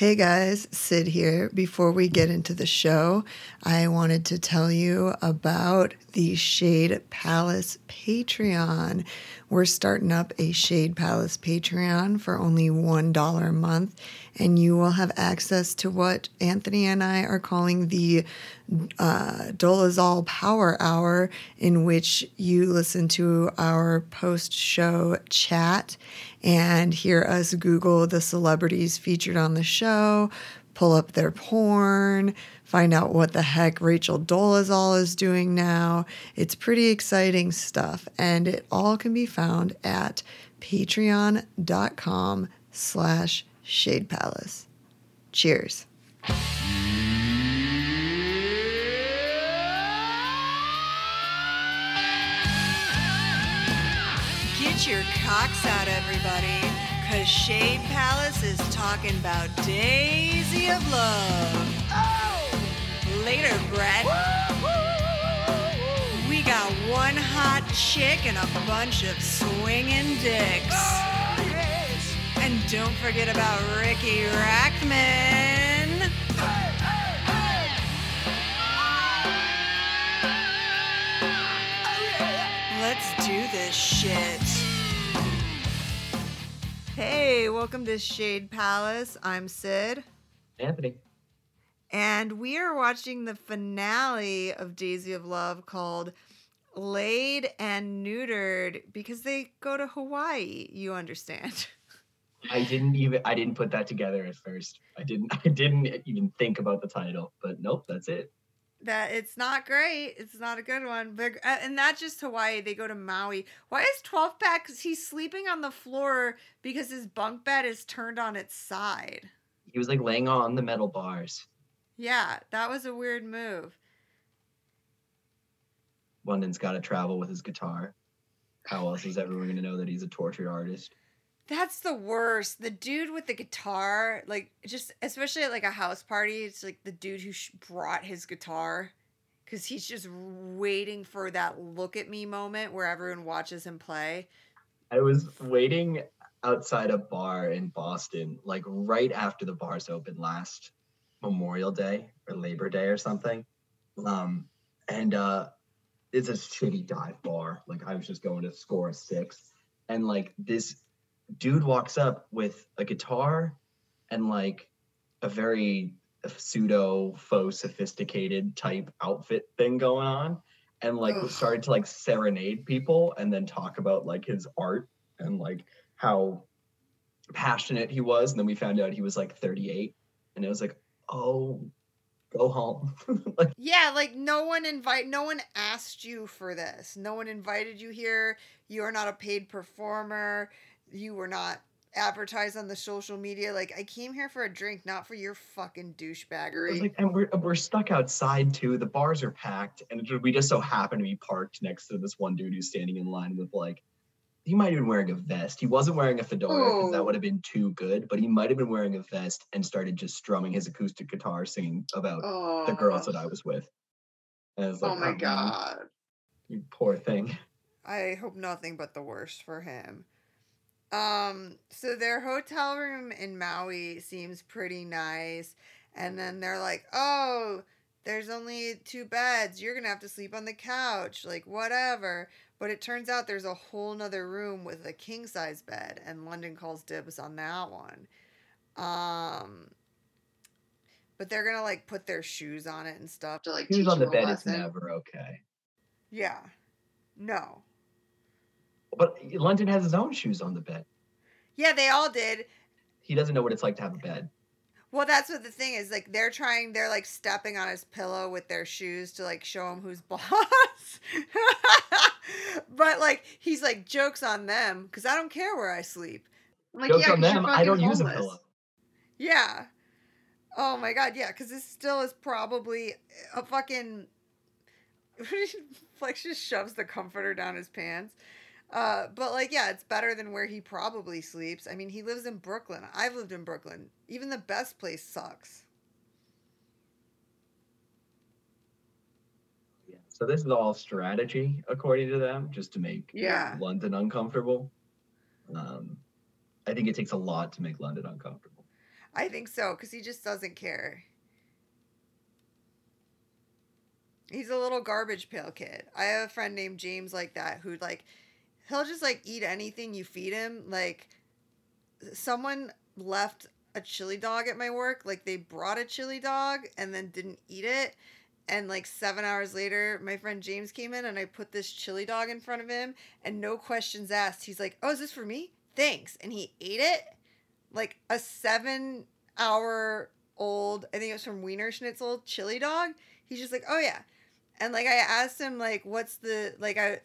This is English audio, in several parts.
Hey guys, Sid here. Before we get into the show, I wanted to tell you about the Shade Palace Patreon. We're starting up a Shade Palace Patreon for only $1 a month, and you will have access to what Anthony and I are calling the uh, Dolezal Power Hour, in which you listen to our post show chat and hear us Google the celebrities featured on the show, pull up their porn, find out what the heck Rachel Dolezal is doing now. It's pretty exciting stuff, and it all can be found at patreon.com slash shade palace. Cheers. Get your cocks out, everybody, because Shade Palace is talking about Daisy of Love. Oh! Later, Brett. We got one hot chick and a bunch of swinging dicks. And don't forget about Riki Rachtman. Let's do this shit. Hey, welcome to Shade Palace. I'm Sid. Anthony. And we are watching the finale of Daisy of Love called Laid and Neutered because they go to Hawaii. You understand. I didn't even I didn't put that together at first. I didn't I didn't even think about the title, but nope, that's it. That it's not great. It's not a good one. But uh, and not just Hawaii. They go to Maui. Why is 12 pack? Cause he's sleeping on the floor because his bunk bed is turned on its side. He was like laying on the metal bars. Yeah, that was a weird move. London's got to travel with his guitar. How else is everyone going to know that he's a tortured artist? That's the worst. The dude with the guitar, like just especially at like a house party, it's like the dude who sh- brought his guitar because he's just waiting for that look at me moment where everyone watches him play. I was waiting outside a bar in Boston, like right after the bars opened last Memorial Day or Labor Day or something. Um, and uh, it's a shitty dive bar. Like I was just going to score a six, and like this dude walks up with a guitar and like a very pseudo faux sophisticated type outfit thing going on and like Ugh. started to like serenade people and then talk about like his art and like how passionate he was and then we found out he was like 38 and it was like oh go home like Yeah, like no one invite no one asked you for this. No one invited you here. You are not a paid performer. You were not advertised on the social media. Like I came here for a drink, not for your fucking douchebaggery. like, and we're we're stuck outside too. The bars are packed, and it- we just so happen to be parked next to this one dude who's standing in line with like, he might have been wearing a vest. He wasn't wearing a fedora because that Oh. would have been too good. But he might have been wearing a vest and started just strumming his acoustic guitar, singing about oh, the girls that I was with. And I was like, Oh my oh, man, god. you poor thing. I hope nothing but the worst for him. Um, so their hotel room in Maui seems pretty nice. And then they're like, oh, there's only two beds. You're going to have to sleep on the couch. Like, whatever. But it turns out there's a whole nother room with a king size bed. And London calls dibs on that one. Um, but they're going to like put their shoes on it and stuff to like teach on the bed. Lesson. never okay. Yeah. No. But London has his own shoes on the bed. Yeah, they all did. He doesn't know what it's like to have a bed. Well, that's what the thing is. Like they're trying, they're like stepping on his pillow with their shoes to like show him who's boss. but like he's like jokes on them because I don't care where I sleep. I'm like, Jokes yeah, on them. I don't fucking use a pillow. Yeah. Oh my god, yeah, because this still is probably a fucking. Flex just shoves the comforter down his pants. Uh, but like, yeah, it's better than where he probably sleeps. I mean, he lives in Brooklyn. I've lived in Brooklyn. Even the best place sucks. Yeah. So this is all strategy, according to them, just to make Yeah. London uncomfortable. Um, I think it takes a lot to make London uncomfortable. I think so because he just doesn't care. He's a little garbage pail kid. I have a friend named James like that who like he'll just like eat anything you feed him. Like someone left a chili dog at my work. Like they brought a chili dog and then didn't eat it. And like seven hours later, my friend James came in and I put this chili dog in front of him and no questions asked. He's like, Oh, is this for me? Thanks. And he ate it like a seven hour old, I think it was from Wiener Schnitzel chili dog. He's just like, Oh, yeah. And like I asked him, like, what's the, like, I,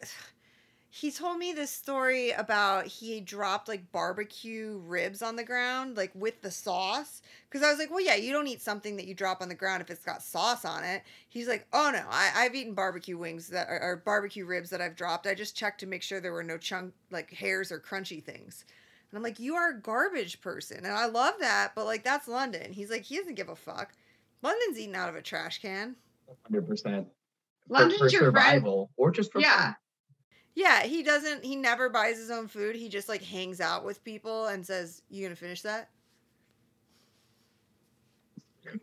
he told me this story about he dropped like barbecue ribs on the ground like with the sauce. Because i was like well yeah you don't eat something that you drop on the ground if it's got sauce on it. He's like oh no I, i've eaten barbecue wings that are, or barbecue ribs that i've dropped. I just checked to make sure there were no chunk like hairs or crunchy things. And i'm like you are a garbage person. And i love that but like that's london. He's like he doesn't give a fuck. London's eating out of a trash can. 100% London's for your friend. survival or just for Yeah. fun. Yeah, he doesn't. He never buys his own food. He just like hangs out with people and says, "You gonna finish that?"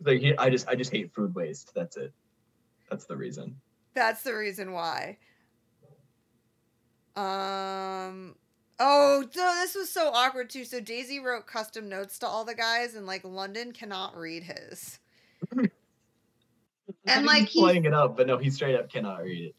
Like he, I just I just hate food waste. That's it. That's the reason. That's the reason why. Um. Oh, so this was so awkward too. So Daisy wrote custom notes to all the guys, and like London cannot read his. And, like, he's- playing it up, but no, he straight up cannot read it.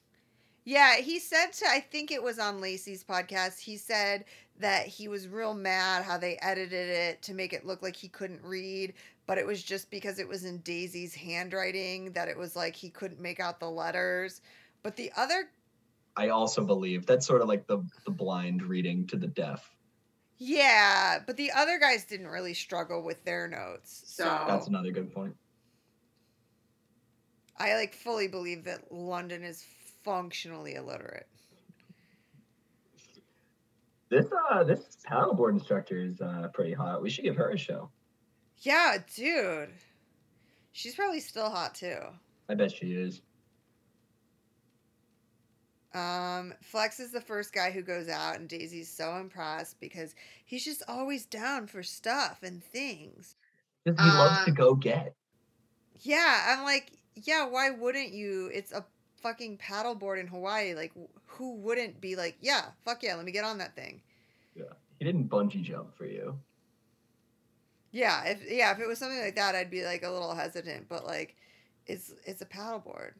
Yeah, he said to I think it was on Lacey's podcast. He said that he was real mad how they edited it to make it look like he couldn't read, but it was just because it was in Daisy's handwriting that it was like he couldn't make out the letters. But the other I also believe that's sort of like the the blind reading to the deaf. yeah, but the other guys didn't really struggle with their notes. So So- That's another good point. I like fully believe that London is functionally illiterate. This uh this paddleboard instructor is uh pretty hot. We should give her a show. Yeah, dude. She's probably still hot too. I bet she is. Um, Flex is the first guy who goes out, and Daisy's so impressed because he's just always down for stuff and things. he loves Uh, to go get. Yeah, I'm like, yeah, why wouldn't you? It's a fucking paddleboard in Hawaii. Like, who wouldn't be like, yeah, fuck yeah, let me get on that thing. Yeah, he didn't bungee jump for you. Yeah, if yeah, if it was something like that, I'd be like a little hesitant. But like, it's it's a paddleboard,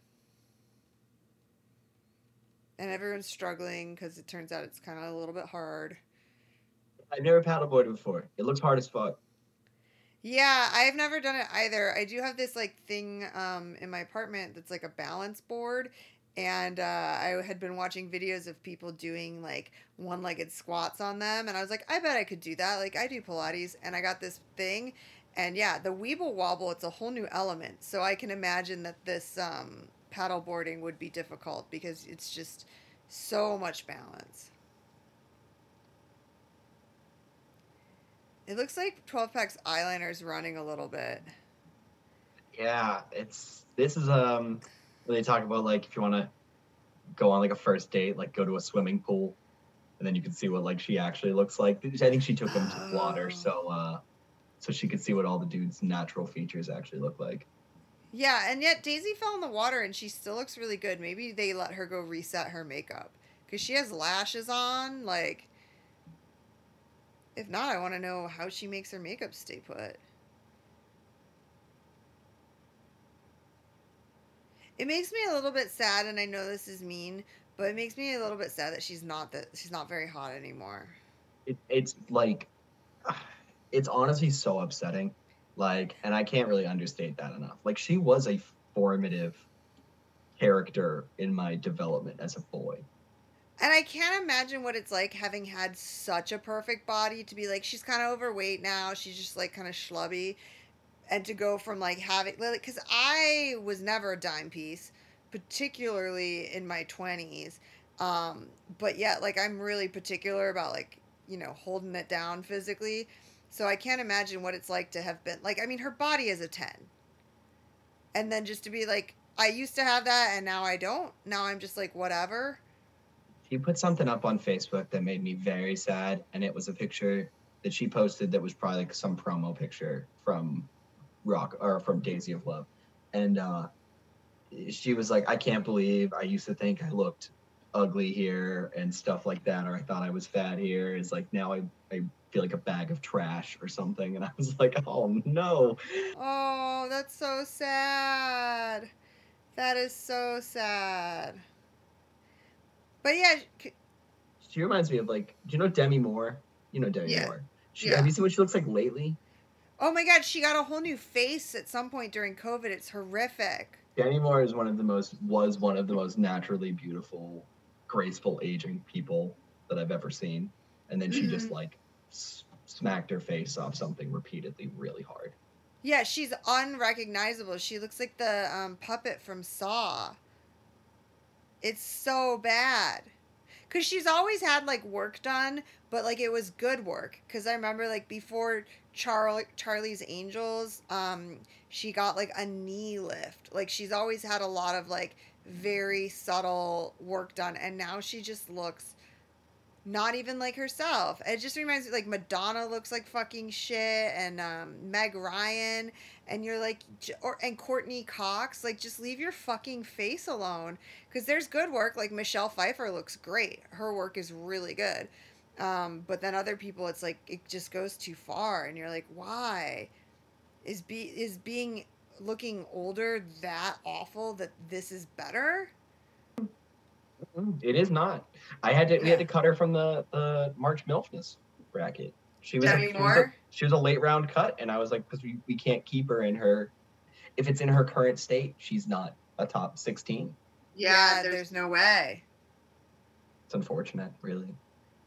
and everyone's struggling because it turns out it's kind of a little bit hard. I've never paddleboarded before. It looks hard as fuck. Yeah, I've never done it either. I do have this like thing um in my apartment that's like a balance board and uh, I had been watching videos of people doing like one-legged squats on them and I was like, I bet I could do that. Like I do Pilates and I got this thing and yeah, the Weeble Wobble, it's a whole new element. So I can imagine that this um paddle boarding would be difficult because it's just so much balance. It looks like 12 Pack's eyeliner is running a little bit. Yeah, it's this is um when they talk about like if you want to go on like a first date, like go to a swimming pool, and then you can see what like she actually looks like. I think she took him to the water, Oh. so uh, so she could see what all the dude's natural features actually look like. Yeah, and yet Daisy fell in the water and she still looks really good. Maybe they let her go reset her makeup because she has lashes on. Like, if not, I want to know how she makes her makeup stay put. It makes me a little bit sad, and I know this is mean, but it makes me a little bit sad that she's not that she's not very hot anymore. It, it's like it's honestly so upsetting. Like, and I can't really understate that enough. Like, she was a formative character in my development as a boy. And I can't imagine what it's like having had such a perfect body to be like she's kind of overweight now. She's just like kind of schlubby, and to go from like having because I was never a dime piece, particularly in my twenties. Um, but yet like I'm really particular about like you know holding it down physically. So I can't imagine what it's like to have been like I mean her body is a ten, and then just to be like I used to have that and now I don't. Now I'm just like whatever. She put something up on Facebook that made me very sad, and it was a picture that she posted that was probably like some promo picture from Rock or from Daisy of Love, and uh, she was like, "I can't believe I used to think I looked ugly here and stuff like that, or I thought I was fat here. It's like now I I feel like a bag of trash or something." And I was like, "Oh no!" Oh, that's so sad. That is so sad. But yeah, She reminds me of like, do you know Demi Moore? You know Demi Yeah. Moore. She, Yeah. Have you seen what she looks like lately? oh my god, she got a whole new face at some point during COVID. It's horrific. Demi Moore is one of the most was one of the most naturally beautiful, graceful aging people that I've ever seen. And then she just Mhm. like s- smacked her face off something repeatedly, really hard. Yeah, she's unrecognizable. She looks like the um, puppet from Saw. It's so bad. Cause she's always had like work done, but like it was good work. Cause I remember like before Charlie Charlie's Angels, um, she got like a knee lift. Like she's always had a lot of like very subtle work done, and now she just looks not even like herself. It just reminds me like Madonna looks like fucking shit, and um, Meg Ryan, and you're like, or and Courteney Cox, like just leave your fucking face alone. Because there's good work, like Michelle Pfeiffer looks great. Her work is really good. Um, but then other people, it's like it just goes too far, and you're like, why? Is be is being looking older that awful that this is better? It is not. I had to we had to cut her from the the March Milfness bracket. She was, Demi she was, a, she was a late round cut, and I was like, because we, we can't keep her in her. If it's in her current state, she's not a top sixteen. Yeah, there's no way. It's unfortunate, really.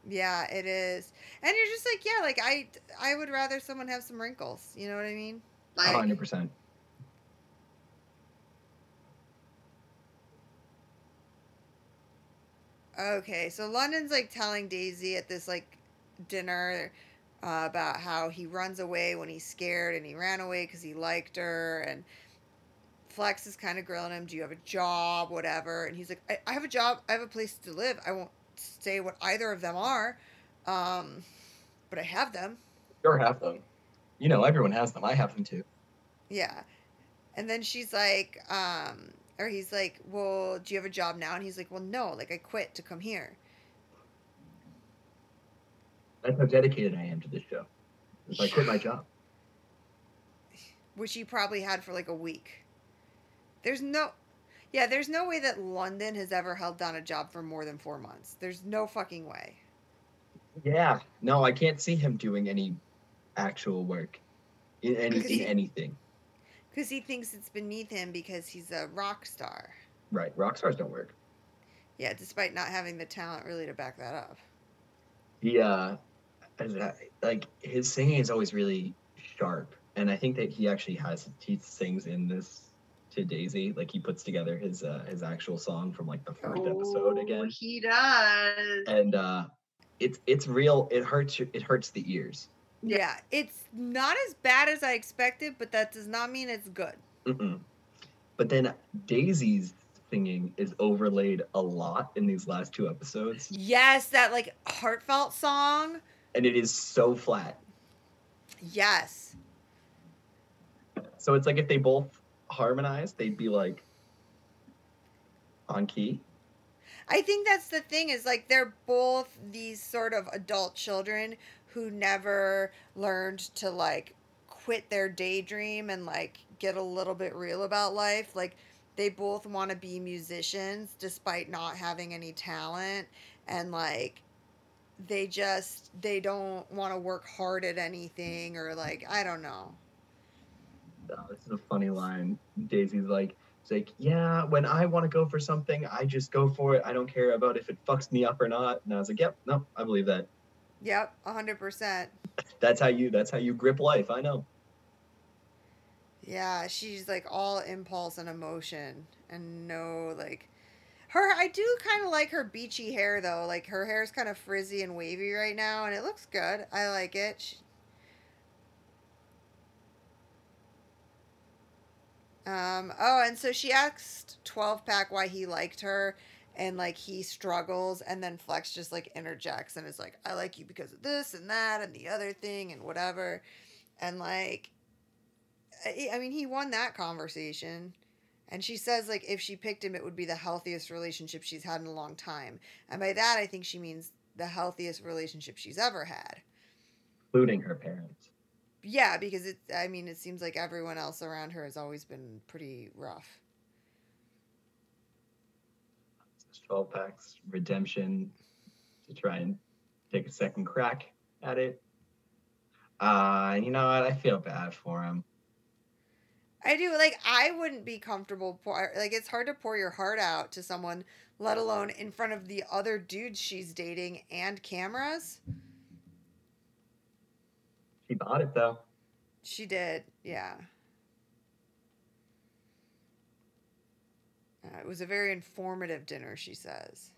Yeah, it is. And you're just like, yeah, like I I would rather someone have some wrinkles. You know what I mean? Like hundred percent. Okay, so London's like telling Daisy at this like dinner uh, about how he runs away when he's scared and he ran away because he liked her and Flex is kind of grilling him, "Do you have a job, whatever?" And he's like, I, "I have a job. I have a place to live. I won't say what either of them are, um, but I have them." Sure have them. You know, everyone has them. I have them too. Yeah. And then she's like, um, or he's like, well, do you have a job now? And he's like, well, no, like I quit to come here. That's how dedicated I am to this show. If I quit my job. which he probably had for like a week. There's no, yeah, there's no way that London has ever held down a job for more than four months. There's no fucking way. Yeah. No, I can't see him doing any actual work in any in he- anything. Because he thinks it's beneath him because he's a rock star. Right. Rock stars don't work. Yeah, despite not having the talent really to back that up. Yeah, uh as like his singing is always really sharp. And I think that he actually has he sings in this to Daisy. Like he puts together his uh his actual song from like the first episode Oh, again. He does. And uh it's it's real it hurts it hurts the ears. Yeah, it's not as bad as I expected, but that does not mean it's good. Mm-mm. But then Daisy's singing is overlaid a lot in these last two episodes, Yes, that like heartfelt song. and it is so flat. Yes. So it's like if they both harmonized, they'd be like on key. I think that's the thing is like they're both these sort of adult children who never learned to like quit their daydream and like get a little bit real about life. Like they both want to be musicians despite not having any talent and like they just they don't want to work hard at anything or like I don't know. Oh, this is a funny line. Daisy's like, it's like, yeah, when I want to go for something, I just go for it. I don't care about if it fucks me up or not. And I was like, yep, no, I believe that. Yep, 100%. That's how you. That's how you grip life. I know. Yeah, she's like all impulse and emotion and no like her I do kind of like her beachy hair though. Like her hair is kind of frizzy and wavy right now and it looks good. I like it. She, um oh, and so she asked 12 pack why he liked her and like he struggles and then Flex just like interjects and is like I like you because of this and that and the other thing and whatever. And like I I mean he won that conversation. And she says like if she picked him it would be the healthiest relationship she's had in a long time. And by that I think she means the healthiest relationship she's ever had. Including her parents. Yeah, because it I mean it seems like everyone else around her has always been pretty rough. 12 packs redemption to try and take a second crack at it. Uh, you know what? I feel bad for him. I do like I wouldn't be comfortable pour like it's hard to pour your heart out to someone, let alone in front of the other dudes she's dating and cameras. She bought it though. She did, yeah. Uh, it was a very informative dinner, she says.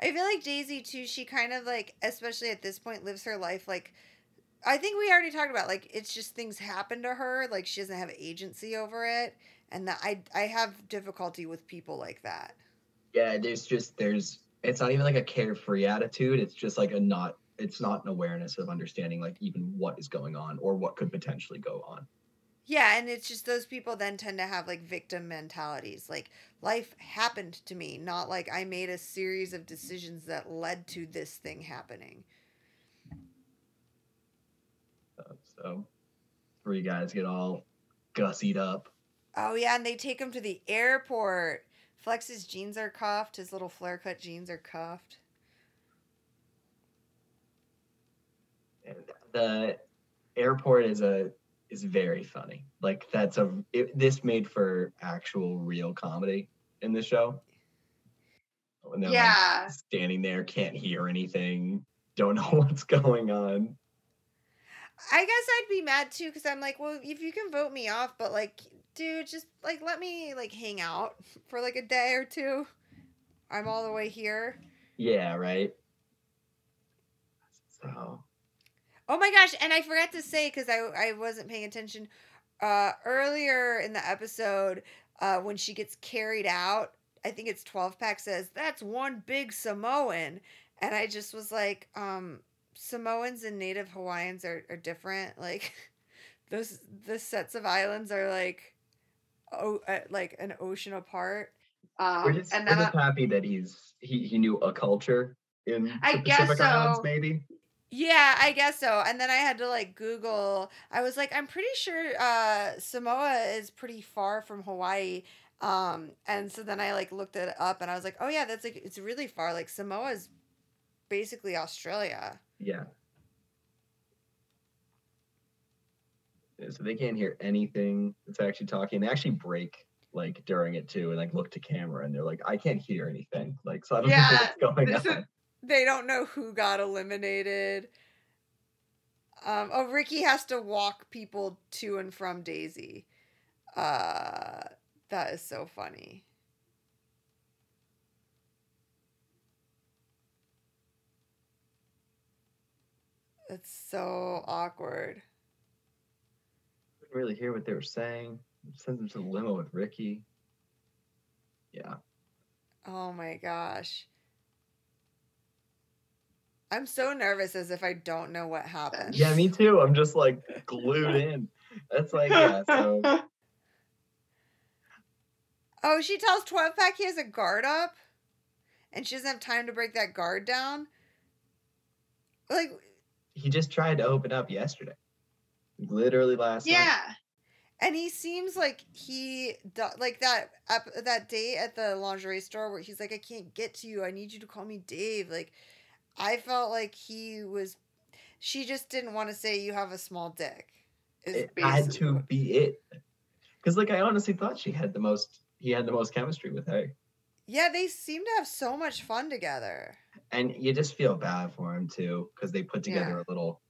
I feel like Daisy too. She kind of like, especially at this point, lives her life like. I think we already talked about like it's just things happen to her. Like she doesn't have agency over it, and that I I have difficulty with people like that. Yeah, there's just there's it's not even like a carefree attitude. It's just like a not it's not an awareness of understanding like even what is going on or what could potentially go on. Yeah, and it's just those people then tend to have like victim mentalities. Like life happened to me, not like I made a series of decisions that led to this thing happening. So three guys get all gussied up. Oh yeah, and they take him to the airport. Flex's jeans are cuffed. His little flare cut jeans are cuffed. And the airport is a is very funny. Like that's a it, this made for actual real comedy in the show. When they're Yeah. like standing there, can't hear anything, don't know what's going on. I guess I'd be mad too because I'm like, well, if you can vote me off, but like, dude, just like let me like hang out for like a day or two. I'm all the way here. Yeah, right. So Oh my gosh, and I forgot to say because I I wasn't paying attention. Uh, earlier in the episode, uh, when she gets carried out, I think it's twelve pack says that's one big Samoan, and I just was like, um, Samoans and Native Hawaiians are are different. Like those the sets of islands are like, oh, uh, like an ocean apart. Um, we're just, and we're then just happy that he's he, he knew a culture in I the guess Pacific Islands, maybe. Yeah, I guess so. And then I had to like Google. I was like, I'm pretty sure uh, Samoa is pretty far from Hawaii. Um, and so then I like looked it up, and I was like, oh yeah, that's like it's really far. Like Samoa is basically Australia. Yeah. So they can't hear anything that's actually talking. They actually break like during it too, and like look to camera, and they're like, "I can't hear anything." Like, so I don't Yeah, know what's going on. They don't know who got eliminated. Um, oh, Riki has to walk people to and from Daisy. Uh, that is so funny. That's so awkward. Couldn't really hear what they were saying. Sent them to the limo with Riki. Yeah. Oh my gosh. I'm so nervous as if I don't know what happened. Yeah, me too. I'm just like glued in. That's like yeah. So Oh, she tells 12 Pack he has a guard up and she doesn't have time to break that guard down. Like, he just tried to open up yesterday. Literally last night. Yeah. and he seems like he, like that, ep- that day at the lingerie store where he's like, I can't get to you. I need you to call me Dave. Like, I felt like he was, she just didn't want to say you have a small dick. It had to be it. Because like I honestly thought she had the most he had the most chemistry with her. Yeah, they seem to have so much fun together. And you just feel bad for him too, because they put together Yeah. a little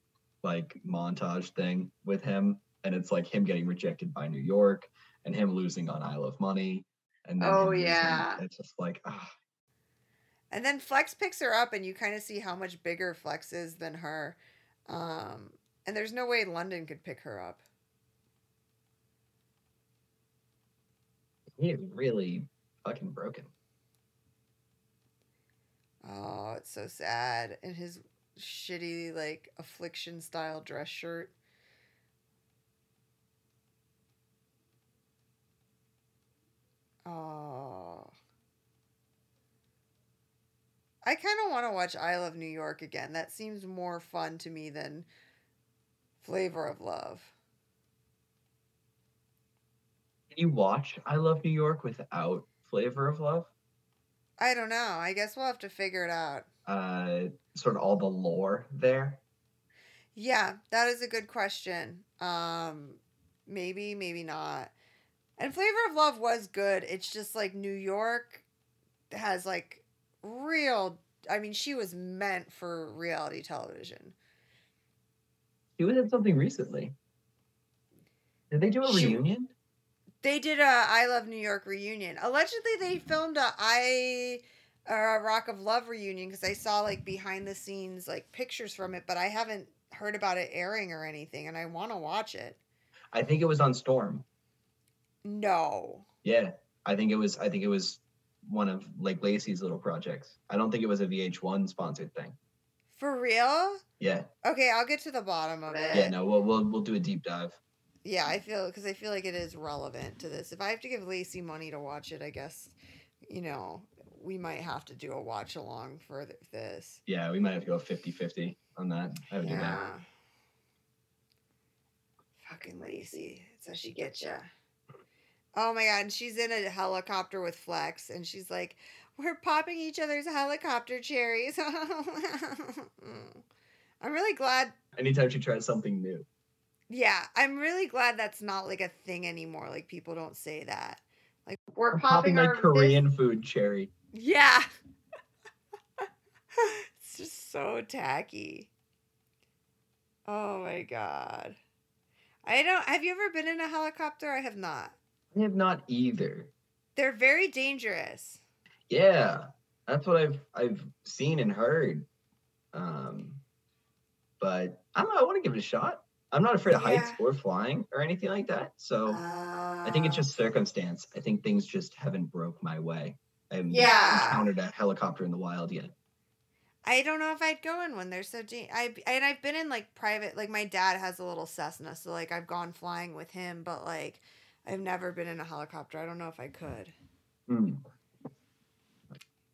like montage thing with him. And it's like him getting rejected by New York and him losing on I Love Money. And then Oh, losing. yeah. It's just like ah, And then Flex picks her up, and you kind of see how much bigger Flex is than her. Um, and there's no way London could pick her up. He is really fucking broken. Oh, it's so sad. And his shitty, like, affliction style dress shirt. Oh. I kind of want to watch I Love New York again. That seems more fun to me than Flavor of Love. Can you watch I Love New York without Flavor of Love? I don't know. I guess we'll have to figure it out. Uh, sort of all the lore there. Yeah, that is a good question. Um, maybe, maybe not. And Flavor of Love was good. It's just like New York has like real. I mean, she was meant for reality television. She was in something recently. Did they do a She- reunion? They did a I Love New York reunion. Allegedly, they hmm. filmed a I or a Rock of Love reunion because I saw like behind the scenes like pictures from it, but I haven't heard about it airing or anything, and I want to watch it. I think it was on Storm. No. Yeah, I think it was. I think it was one of Lake Lacey's little projects. I don't think it was a VH1 sponsored thing. For real? Yeah, Okay, I'll get to the bottom of it. yeah. No, we'll we'll we'll do a deep dive. Yeah, I feel because I feel like it is relevant to this. If I have to give Lacey money to watch it, I guess, you know, we might have to do a watch along for th- this. Yeah, we might have to go 50-50 on that. I would do that. Yeah. Fucking Lacey. That's how she gets ya. Oh my god, and she's in a helicopter with Flex, and she's like, "We're popping each other's helicopter cherries." I'm really glad Anytime she tries something new. Yeah, I'm really glad that's not like a thing anymore. Like people don't say that. Like we're I'm popping, popping our Korean food cherry. Yeah. it's just so tacky. Oh my god. I don't have you ever been in a helicopter? I have not. I have not either. They're very dangerous. Yeah, that's what I've I've seen and heard. Um, but I don't know. I want to give it a shot. I'm not afraid of heights or flying or anything like that. So I think it's Uh, just circumstance. I think things just haven't broke my way. I haven't Yeah. encountered a helicopter in the wild yet. I don't know if I'd go in one. They're so da- I and I've been in like private. Like my dad has a little Cessna, so like I've gone flying with him, but like I've never been in a helicopter. I don't know if I could. Hmm.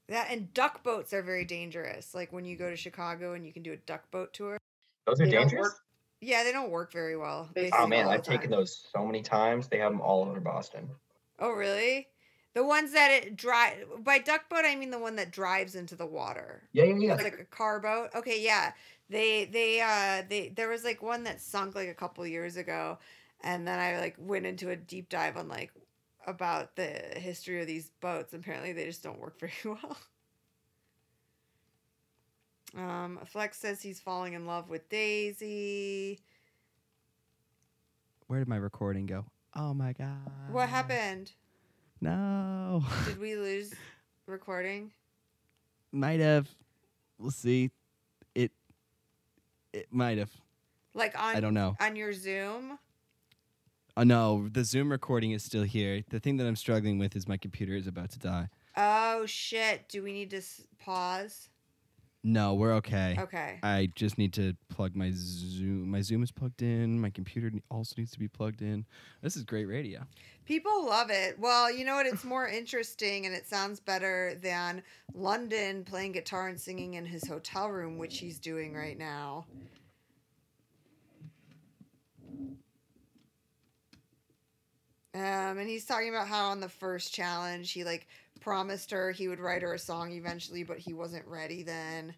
That and duck boats are very dangerous. Like when you go to Chicago and you can do a duck boat tour. Those They don't work- Yeah, they don't work very well. They Oh man, I've taken those so many times. They have them all over Boston. Oh really? The ones that it drive by duck boat, I mean the one that drives into the water. Yeah, yeah, yeah. It's like a car boat. Okay, yeah. They they uh they there was like one that sunk like a couple years ago and then I like went into a deep dive on like about the history of these boats. Apparently they just don't work very well. Um Flex says he's falling in love with Daisy. Where did my recording go? Oh my god. What happened? No. Did we lose recording? might have. We'll see. It. It might have. Like on I don't know. on your Zoom? Oh no, the Zoom recording is still here. The thing that I'm struggling with is my computer is about to die. Oh shit. Do we need to s- pause? No, we're okay. Okay. I just need to plug my Zoom. My Zoom is plugged in. My computer ne- also needs to be plugged in. This is great radio. People love it. Well, you know what? It's more interesting and it sounds better than London playing guitar and singing in his hotel room, which he's doing right now. Um, and he's talking about how on the first challenge he like promised her he would write her a song eventually, but he wasn't ready then.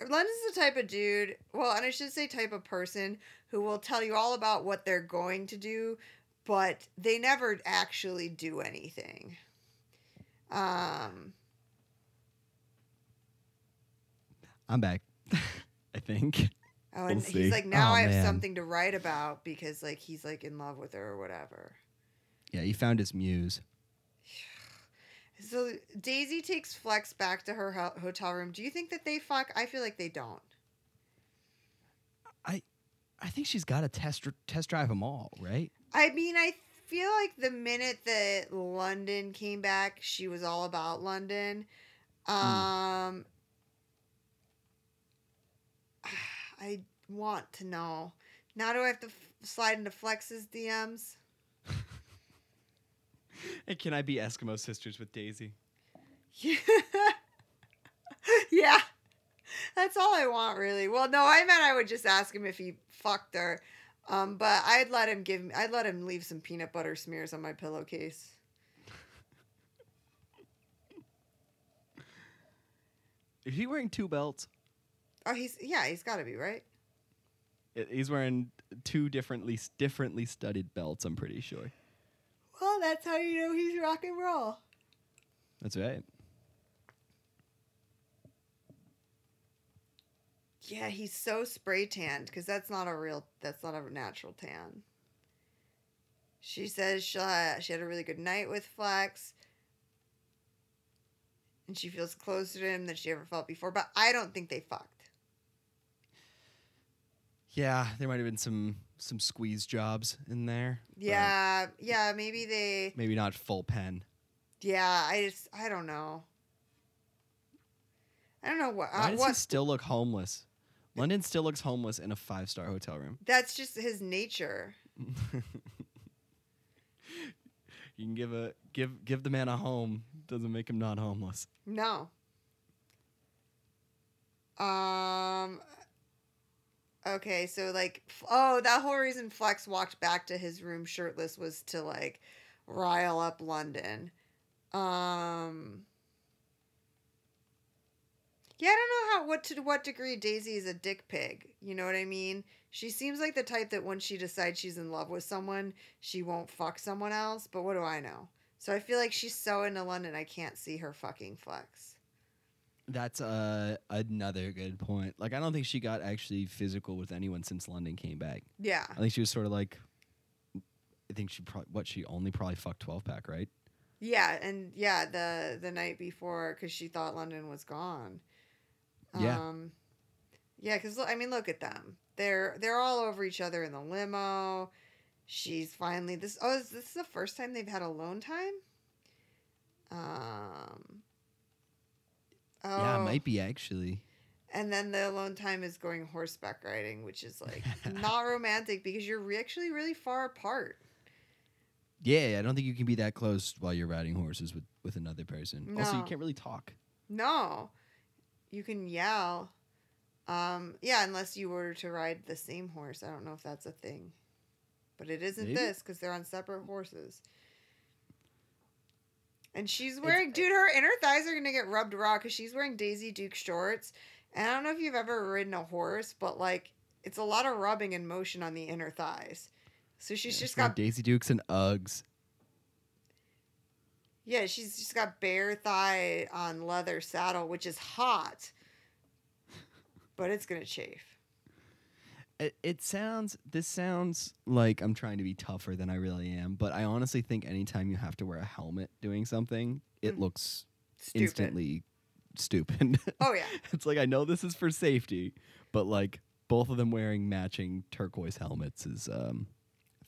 London's the type of dude, well, and I should say type of person who will tell you all about what they're going to do, but they never actually do anything. Um, I'm back. I think. Oh, and We'll he's like, now Oh, I have man. something to write about because like he's like in love with her or whatever. Yeah, he found his muse. So Daisy takes Flex back to her ho- hotel room. Do you think that they fuck? I feel like they don't. I I think she's got to test test drive them all, right? I mean, I feel like the minute that London came back, she was all about London. Um, I want to know. Now do I have to f- slide into Flex's DMs? And can I be Eskimo sisters with Daisy? Yeah. yeah. That's all I want, really. Well, no, I meant I would just ask him if he fucked her. Um, but I'd let him give me, I'd let him leave some peanut butter smears on my pillowcase. Is he wearing two belts? Oh, he's yeah, he's got to be right. He's wearing two differently differently studded belts. I'm pretty sure. Well, that's how you know he's rock and roll. That's right. Yeah, he's so spray tanned because that's not a real, that's not a natural tan. She says she, uh, she had a really good night with Flex. And she feels closer to him than she ever felt before. But I don't think they fucked. Yeah, there might have been some some squeeze jobs in there. Yeah, yeah, maybe they. maybe not full pen. Yeah, I just, I don't know. I don't know what. Why Uh, does what he still look homeless? London still looks homeless in a five star hotel room. that's just his nature. you can give a give give the man a home doesn't make him not homeless. No. Um. Okay, so like, oh, that whole reason Flex walked back to his room shirtless was to like rile up London. Um. Yeah, I don't know how what to what degree Daisy is a dick pig. You know what I mean? She seems like the type that once she decides she's in love with someone, she won't fuck someone else. But what do I know? So I feel like she's so into London, I can't see her fucking Flex. That's uh, another good point. Like I don't think she got actually physical with anyone since London came back. Yeah. I think she was sort of like I think she probably what she only probably fucked 12 pack, right? Yeah, and yeah, the the night before because she thought London was gone. Yeah. Um, yeah, because I mean, look at them. They're they're all over each other in the limo. She's finally this. Oh, is this the first time they've had alone time? Um. Oh, Yeah, it might be actually. and then the alone time is going horseback riding, which is like not romantic because you're re- actually really far apart. Yeah, I don't think you can be that close while you're riding horses with with another person. Also, you can't really talk. No. You can yell. Um, yeah, unless you were to ride the same horse. I don't know if that's a thing. But it isn't Maybe. this because they're on separate horses. And she's wearing, dude, her inner thighs are going to get rubbed raw because she's wearing Daisy Duke shorts. And I don't know if you've ever ridden a horse, but like, it's a lot of rubbing and motion on the inner thighs. So she's Yeah, just wearing got Daisy Dukes and Uggs. Yeah, she's just got bare thigh on leather saddle, which is hot. But it's gonna chafe. It, it sounds. This sounds like I'm trying to be tougher than I really am. But I honestly think anytime you have to wear a helmet doing something, it Mm. looks Stupid. instantly stupid. Oh yeah. it's like I know this is for safety, but like both of them wearing matching turquoise helmets is um,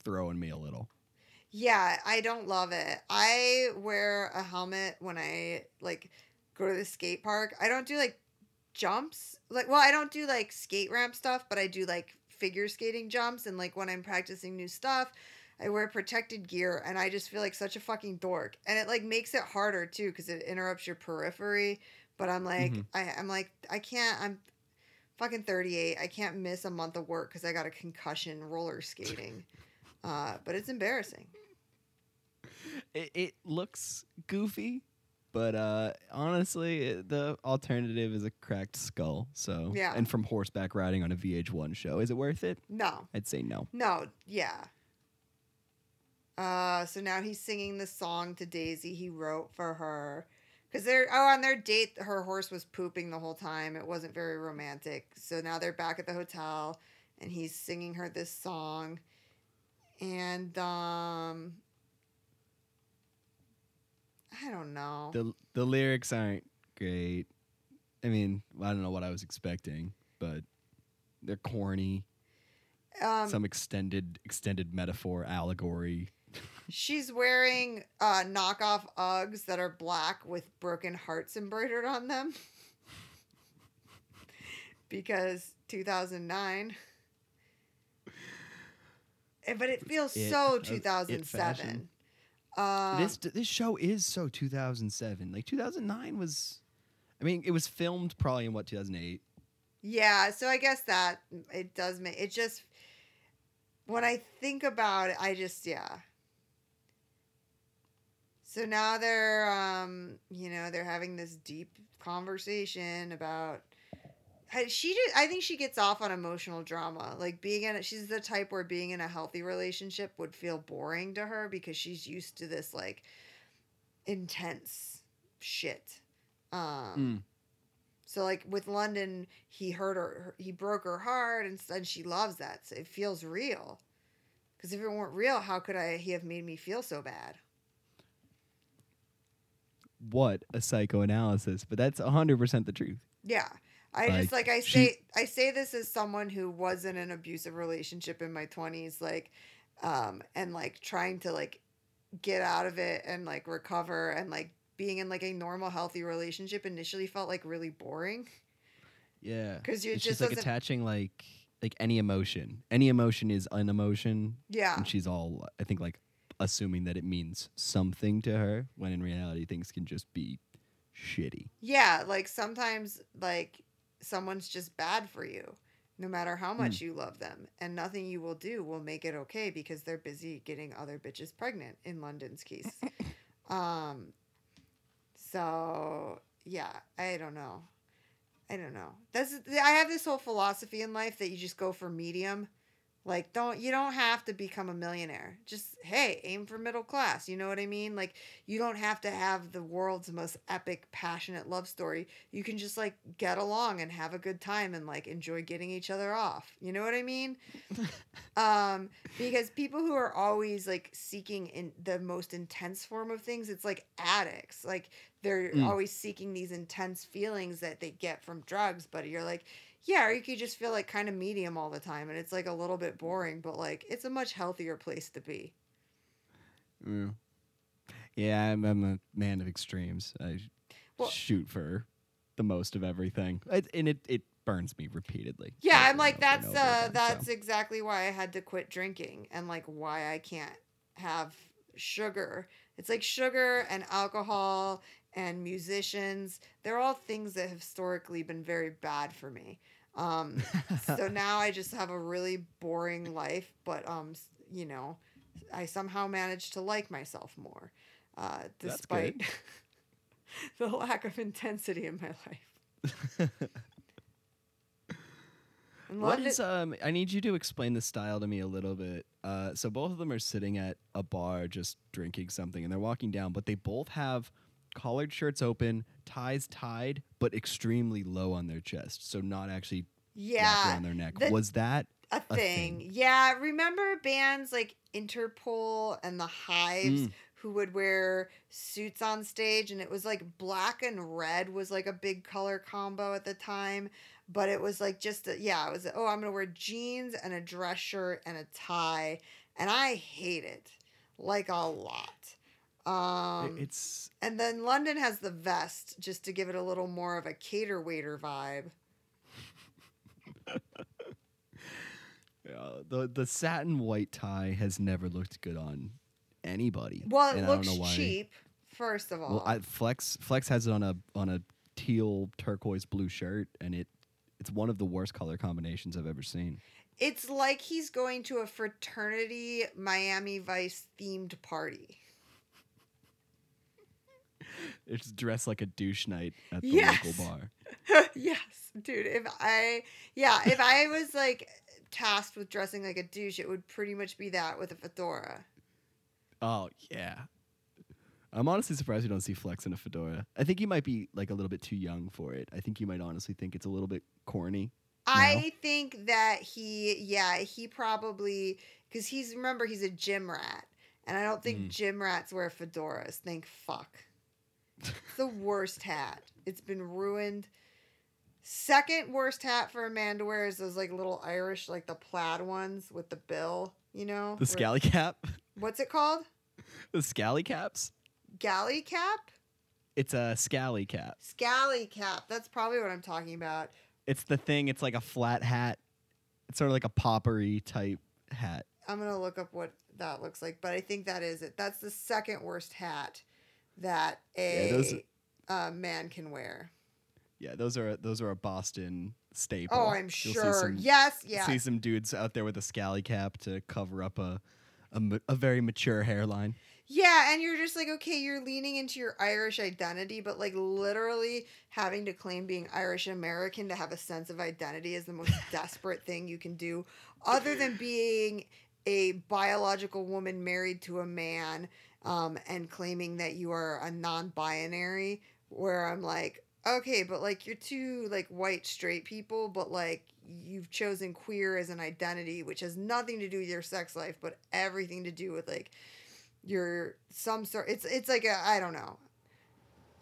throwing me a little. Yeah, I don't love it. I wear a helmet when I like go to the skate park. I don't do like jumps. Like well, I don't do like skate ramp stuff, but I do like figure skating jumps and like when I'm practicing new stuff, I wear protected gear and I just feel like such a fucking dork. And it like makes it harder too cuz it interrupts your periphery, but I'm like Mhm. I I'm like I can't I'm fucking 38. I can't miss a month of work cuz I got a concussion roller skating. Uh, but it's embarrassing. It, it looks goofy, but uh, honestly, the alternative is a cracked skull. So Yeah. and from horseback riding on a VH1 show, is it worth it? No, I'd say no. no, yeah. Uh, so now he's singing the song to Daisy he wrote for her. Because they're, oh, on their date, her horse was pooping the whole time. It wasn't very romantic. So now they're back at the hotel and he's singing her this song. And, um, I don't know. the The lyrics aren't great. I mean, I don't know what I was expecting, but they're corny. Um, some extended extended metaphor allegory. She's wearing uh, knockoff Uggs that are black with broken hearts embroidered on them. because 2009. Eh, But it feels It- so of it 2007. Um, this this show is so 2007. Like 2009 was, I mean, it was filmed probably in what 2008. Yeah, so I guess that it does make it just when I think about it, I just yeah. So now they're um, you know, they're having this deep conversation about she did I think she gets off on emotional drama. Like being in a, she's the type where being in a healthy relationship would feel boring to her because she's used to this like intense shit. Um Mm. so like with London, he hurt her. He broke her heart, and, and she loves that. So it feels real. Because if it weren't real, how could I? He have made me feel so bad. What a psychoanalysis, but that's 100% the truth. Yeah, I just like I she- say I say this as someone who was in an abusive relationship in my twenties, like, um, and like trying to like get out of it and like recover and like being in like a normal healthy relationship initially felt like really boring Yeah. because you It's just just like attaching like like any emotion. Any emotion is an emotion, yeah and she's all I think like assuming that it means something to her when in reality things can just be shitty. Yeah, like sometimes like someone's just bad for you, no matter how much you love them, and nothing you will do will make it okay because they're busy getting other bitches pregnant in London's case. um so yeah, I don't know. I don't know. That's I have this whole philosophy in life that you just go for medium. Like don't you don't have to become a millionaire. Just hey, aim for middle class. You know what I mean? Like you don't have to have the world's most epic passionate love story. You can just like get along and have a good time and like enjoy getting each other off. You know what I mean? um because people who are always like seeking in the most intense form of things, it's like addicts. Like they're Mm. always seeking these intense feelings that they get from drugs, but you're like yeah, or you could just feel like kind of medium all the time and it's like a little bit boring, but like it's a much healthier place to be. Mm. Yeah, I'm, I'm a man of extremes. I Well- shoot for the most of everything, it, and it it burns me repeatedly. Yeah, I'm like that's uh again, that's so. exactly why I had to quit drinking and like why I can't have sugar. It's like sugar and alcohol and musicians. They're all things that have historically been very bad for me. Um so now I just have a really boring life, but um you know, I somehow managed to like myself more. Uh despite the lack of intensity in my life. What is um? I need you to explain the style to me a little bit. Uh, so both of them are sitting at a bar just drinking something, and they're walking down, but they both have collared shirts open, ties tied, but extremely low on their chest, so not actually yeah, around their neck. the- Was that a a thing. thing. Yeah, remember bands like Interpol and the Hives Mm. who would wear suits on stage and it was like black and red was like a big color combo at the time, but it was like just a, yeah, it was oh, I'm going to wear jeans and a dress shirt and a tie and I hate it like a lot. Um it's and then London has the vest just to give it a little more of a cater waiter vibe. uh, the the satin white tie has never looked good on anybody. Well, it and looks I don't know why. cheap, first of all. Well, I, Flex Flex has it on a on a teal turquoise blue shirt, and it it's one of the worst color combinations I've ever seen. it's like he's going to a fraternity Miami Vice themed party. It's dressed like a douche night at the Yes. local bar. yes, dude. If I, yeah, if I was like tasked with dressing like a douche, it would pretty much be that with a fedora. Oh yeah. I'm honestly surprised you don't see Flex in a fedora. I think he might be like a little bit too young for it. I think you might honestly think it's a little bit corny. I think that he, yeah, he probably because he's remember he's a gym rat, and I don't think Mm. gym rats wear fedoras. Thank fuck. It's the worst hat. It's been ruined. Second worst hat for a man to wear is those like little Irish, like the plaid ones with the bill. You know, The scally cap. What's it called? The scally caps. Galley cap? It's a scally cap. Scally cap. That's probably what I'm talking about. It's the thing. It's like a flat hat. It's sort of like a poppery type hat. I'm gonna look up what that looks like, but I think that is it. That's the second worst hat that a Yeah, those- uh, man can wear. Yeah, those are those are a Boston staple. Oh, I'm You'll sure. some- yes, yeah. See some dudes out there with a scally cap to cover up a a, a very mature hairline. Yeah, and you're just like, okay, you're leaning into your Irish identity, but like literally having to claim being Irish American to have a sense of identity is the most desperate thing you can do, other than being a biological woman married to a man um, and claiming that you are a non binary, where I'm like, okay, but like you're two like white straight people, but like you've chosen queer as an identity, which has nothing to do with your sex life, but everything to do with like your some sort. It's it's like a I don't know.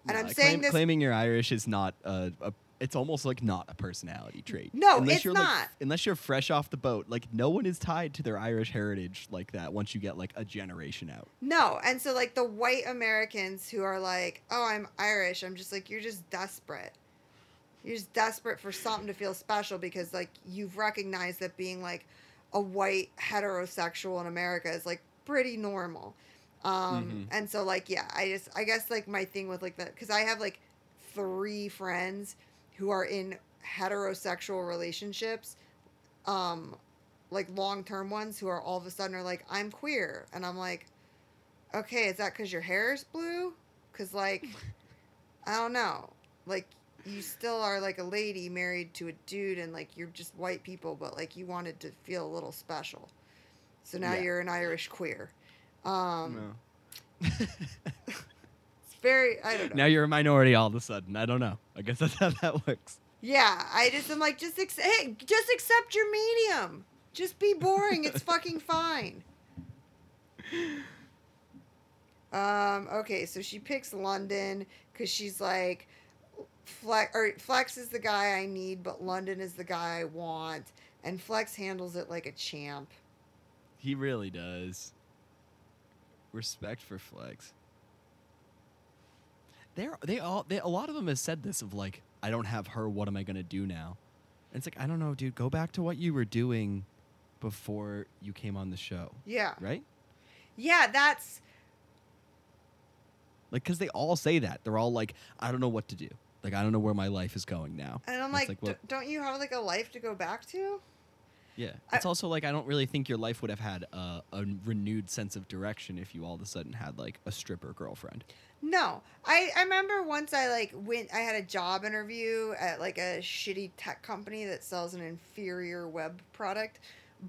And I'm saying claim- this- claiming you're Irish is not a, a. It's almost like not a personality trait. No, unless it's you're like, not. unless you're fresh off the boat, like no one is tied to their Irish heritage like that. Once you get like a generation out. No, and so like the white Americans who are like, "Oh, I'm Irish." I'm just like, "You're just desperate. You're just desperate for something to feel special because like you've recognized that being like a white heterosexual in America is like pretty normal." Um Mhm. and so like yeah, I just I guess like my thing with like that cuz I have like three friends who are in heterosexual relationships um like long-term ones who are all of a sudden are like i'm queer and i'm like okay is that because your hair is blue because like i don't know like you still are like a lady married to a dude and like you're just white people but like you wanted to feel a little special so now Yeah. you're an irish queer um No. it's very i don't know now you're a minority all of a sudden. I don't know. I guess that's how that works. Yeah, I just am like, just ex- hey, just accept your medium. Just be boring. It's fucking fine. Um. Okay, so she picks London because she's like, Flex or Flex is the guy I need, but London is the guy I want, and Flex handles it like a champ. He really does. Respect for Flex. They're they all they a lot of them have said this of like I don't have her. What am I gonna do now? And it's like I don't know, dude. Go back to what you were doing before you came on the show, Yeah. right? Yeah, that's Like, cause they all say that. They're all like, I don't know what to do. Like, I don't know where my life is going now. and I'm It's like, well, don't you have like a life to go back to? yeah. I- It's also like I don't really think your life would have had a, a renewed sense of direction if you all of a sudden had like a stripper girlfriend. No, I, I remember once I like went. I had a job interview at like a shitty tech company that sells an inferior web product,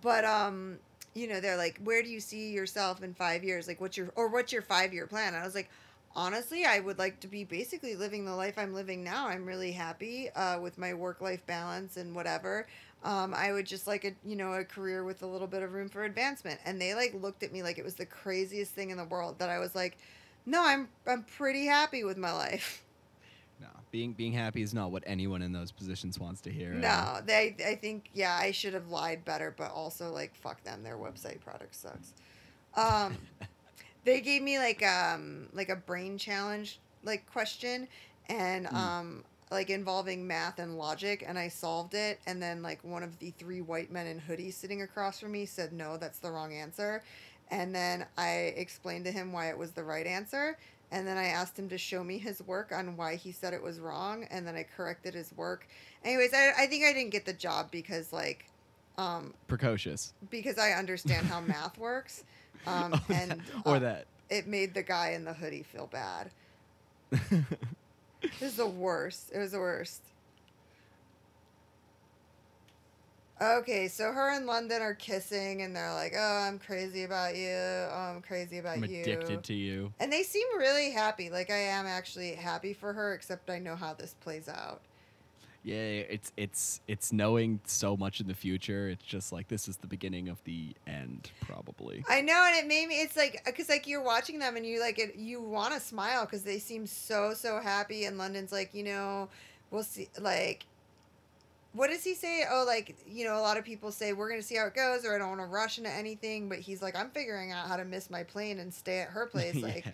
but um, you know, they're like, where do you see yourself in five years? Like, what's your or what's your five year plan? And I was like, honestly, I would like to be basically living the life I'm living now. I'm really happy uh, with my work life balance and whatever. Um, I would just like a you know a career with a little bit of room for advancement. And they like looked at me like it was the craziest thing in the world that I was like. No, I'm I'm pretty happy with my life. No, being being happy is not what anyone in those positions wants to hear. No, they I think yeah, I should have lied better, but also like fuck them, their website product sucks. Um they gave me like um like a brain challenge like question and Hmm. um like involving math and logic and I solved it and then like one of the three white men in hoodies sitting across from me said no, that's the wrong answer. And then I explained to him why it was the right answer. And then I asked him to show me his work on why he said it was wrong. And then I corrected his work. Anyways, I, I think I didn't get the job because like um Precocious. because I understand how math works. Um Or and that- or uh, that. it made the guy in the hoodie feel bad. This is the worst. It was the worst. Okay, so her and London are kissing, and they're like, "Oh, I'm crazy about you. Oh, I'm crazy about I'm you." addicted to you. And they seem really happy. Like I am actually happy for her, except I know how this plays out. Yeah, it's it's it's knowing so much in the future. It's just like this is the beginning of the end, probably. I know, and it made me. It's like because like you're watching them, and you like it. You want to smile because they seem so so happy. And London's like, you know, we'll see. Like, what does he say? Oh, like you know, a lot of people say we're gonna see how it goes, or I don't want to rush into anything. But he's like, I'm figuring out how to miss my plane and stay at her place. Yeah. Like,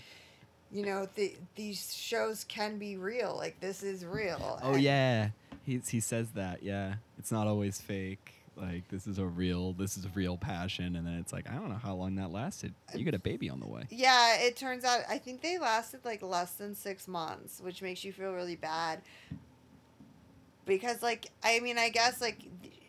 you know, the, these shows can be real. Like this is real. Oh And- yeah, he he says that. Yeah, it's not always fake. Like this is a real, this is a real passion, and then it's like I don't know how long that lasted. Uh, you got a baby on the way. Yeah, it turns out I think they lasted like less than six months, which makes you feel really bad. Because like I mean I guess like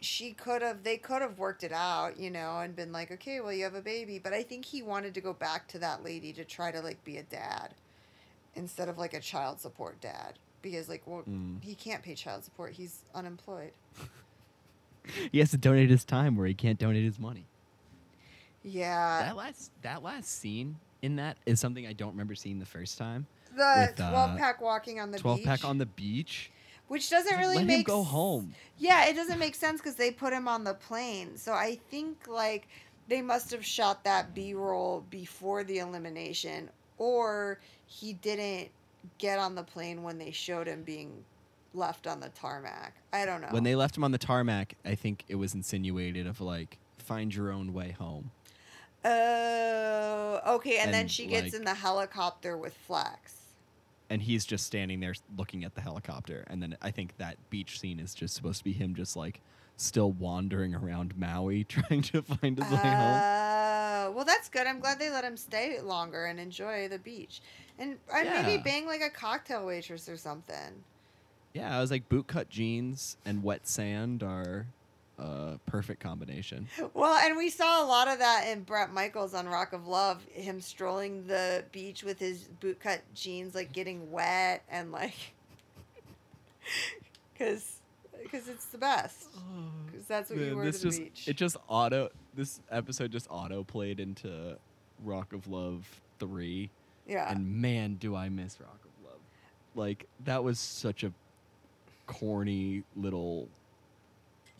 she could have they could have worked it out, you know, and been like, okay, well you have a baby, but I think he wanted to go back to that lady to try to like be a dad instead of like a child support dad because like well Mm. he can't pay child support, he's unemployed. He has to donate his time where he can't donate his money. Yeah, that last that last scene in that is something I don't remember seeing the first time. the with, uh, twelve pack walking on the Twelve beach, pack on the beach. Which doesn't really let make him go home. Yeah, it doesn't make sense because they put him on the plane. So I think like they must have shot that B roll before the elimination, or he didn't get on the plane when they showed him being left on the tarmac. I don't know. When they left him on the tarmac, I think it was insinuated of like find your own way home. Oh, okay. And, then she gets like- in the helicopter with Flex. And he's just standing there looking at the helicopter and then i think that beach scene is just supposed to be him just like still wandering around maui trying to find his way home Uh, well, that's good. I'm glad they let him stay longer and enjoy the beach, and uh, maybe Yeah. bang like a cocktail waitress or something. yeah i was like bootcut jeans and wet sand are a perfect combination Well, and we saw a lot of that in Bret Michaels on Rock of Love, him strolling the beach with his bootcut jeans, like getting wet and like, because because it's the best. Oh, because that's what you Man, wear this to the just beach. it just auto this episode just auto played into rock of love 3 yeah. and man do i miss rock of love like that was such a corny little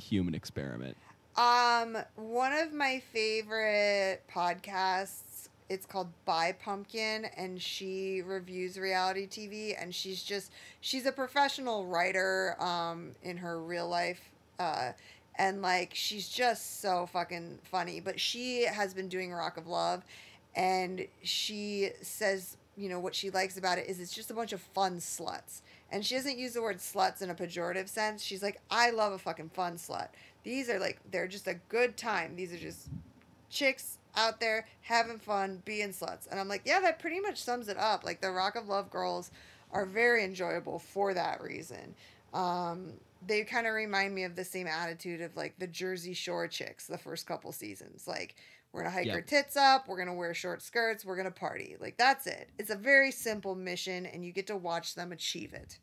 human experiment Um, one of my favorite podcasts. It's called By Pumpkin, and she reviews reality TV. And she's just she's a professional writer. Um, in her real life, uh, and like she's just so fucking funny. But she has been doing Rock of Love, and she says you know what she likes about it is it's just a bunch of fun sluts and she doesn't use the word sluts in a pejorative sense. She's like i love a fucking fun slut. These are like they're just a good time. These are just chicks out there having fun being sluts. And i'm like yeah that pretty much sums it up. Like the rock of love girls are very enjoyable for that reason. Um, they kind of remind me of the same attitude of like the jersey shore chicks the first couple seasons. Like we're gonna hike Yeah. our tits up we're gonna wear short skirts we're gonna party like that's it it's a very simple mission and you get to watch them achieve it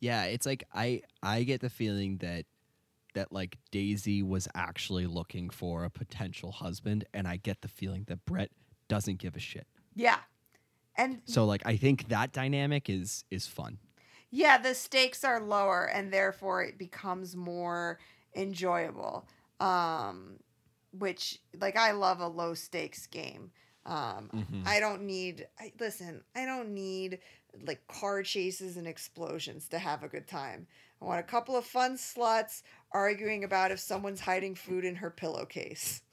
Yeah, it's like I I get the feeling that that like Daisy was actually looking for a potential husband and I get the feeling that Bret doesn't give a shit. yeah and So like I think that dynamic is is fun. yeah the stakes are lower and therefore it becomes more enjoyable um which like i love a low stakes game um Mhm. i don't need I, listen i don't need like car chases and explosions to have a good time i want a couple of fun sluts arguing about if someone's hiding food in her pillowcase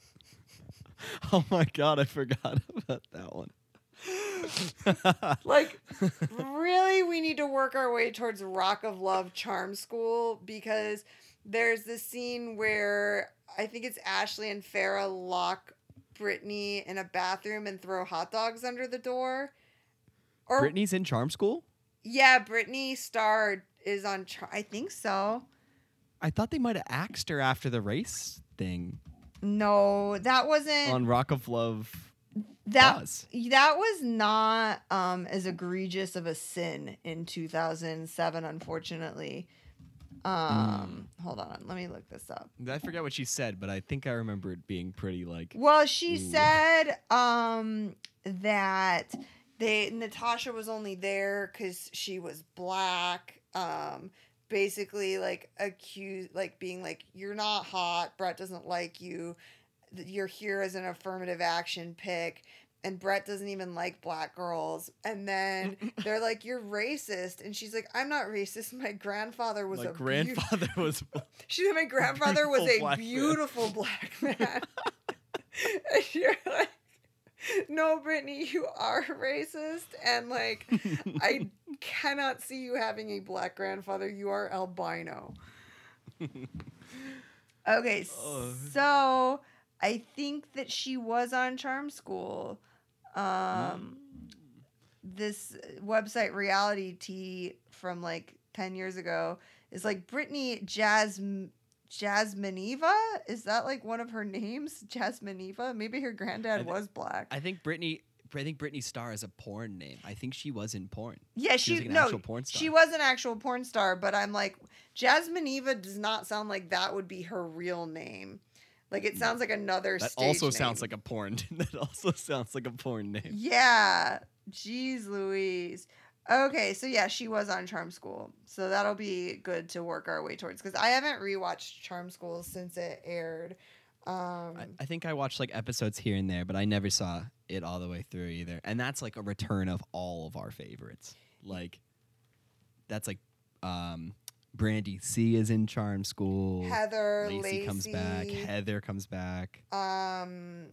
Oh my god, I forgot about that one. like really we need to work our way towards rock of love charm school because there's this scene where i think it's ashley and farah lock brittany in a bathroom and throw hot dogs under the door or Brittany's in charm school? yeah brittany star is on char- i think so I thought they might have axed her after the race thing no that wasn't on Rock of Love. that Buzz. that was not um as egregious of a sin in 2007 unfortunately um hold on let me look this up. I forget what she said, but I think I remember it being pretty like well she Ooh. said um that they natasha was only there because she was black um basically like accused like being like you're not hot bret doesn't like you. You're here as an affirmative action pick and Bret doesn't even like black girls. And then they're like, "You're racist," and she's like, "I'm not racist. My grandfather was My a grandfather was. She said my grandfather was a black man." beautiful black man. and you're like, no, Brittany, you are racist, and like, I cannot see you having a black grandfather. You are albino. Okay, Ugh. so I think that she was on Charm School. Um, this website Reality T from like 10 years ago is like Brittany Jasmine Jasmineva? Is that like one of her names? Jasmineva? Maybe her granddad thi- was black. I think Brittany I think Britney Star is a porn name. I think she was in porn. yeah, She was like an no, actual porn star. she was an actual porn star, but I'm like Jasmine Eva does not sound like that would be her real name. Like it sounds like another That also sounds like a porn. that also sounds like a porn name. Yeah. Jeez Louise. Okay, so yeah, she was on Charm School. So that'll be good to work our way towards because I haven't rewatched Charm School since it aired. Um, I, I think I watched like episodes here and there, but I never saw it all the way through either. And that's like a return of all of our favorites. Like that's like um Brandi C is in Charm School. Heather, Lacey Lacey, comes back. Heather comes back. um,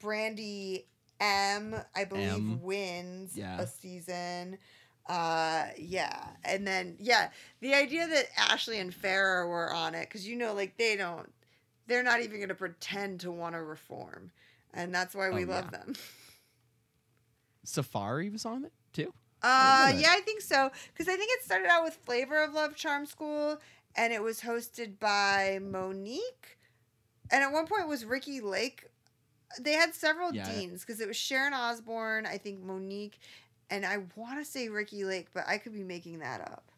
Brandi M, I believe, M. wins Yeah. a season. Uh, yeah, and then yeah, the idea that Ashley and Farrah were on it because you know, like they don't, they're not even going to pretend to want to reform, and that's why we Oh, love yeah. them. Safari was on it too. Uh, I yeah, I think so. Because I think it started out with Flavor of Love Charm School, and it was hosted by Mo'Nique, and at one point it was Ricki Lake. They had several Yeah. deans because it was Sharon Osbourne, I think Mo'Nique, and I want to say Ricki Lake, but I could be making that up.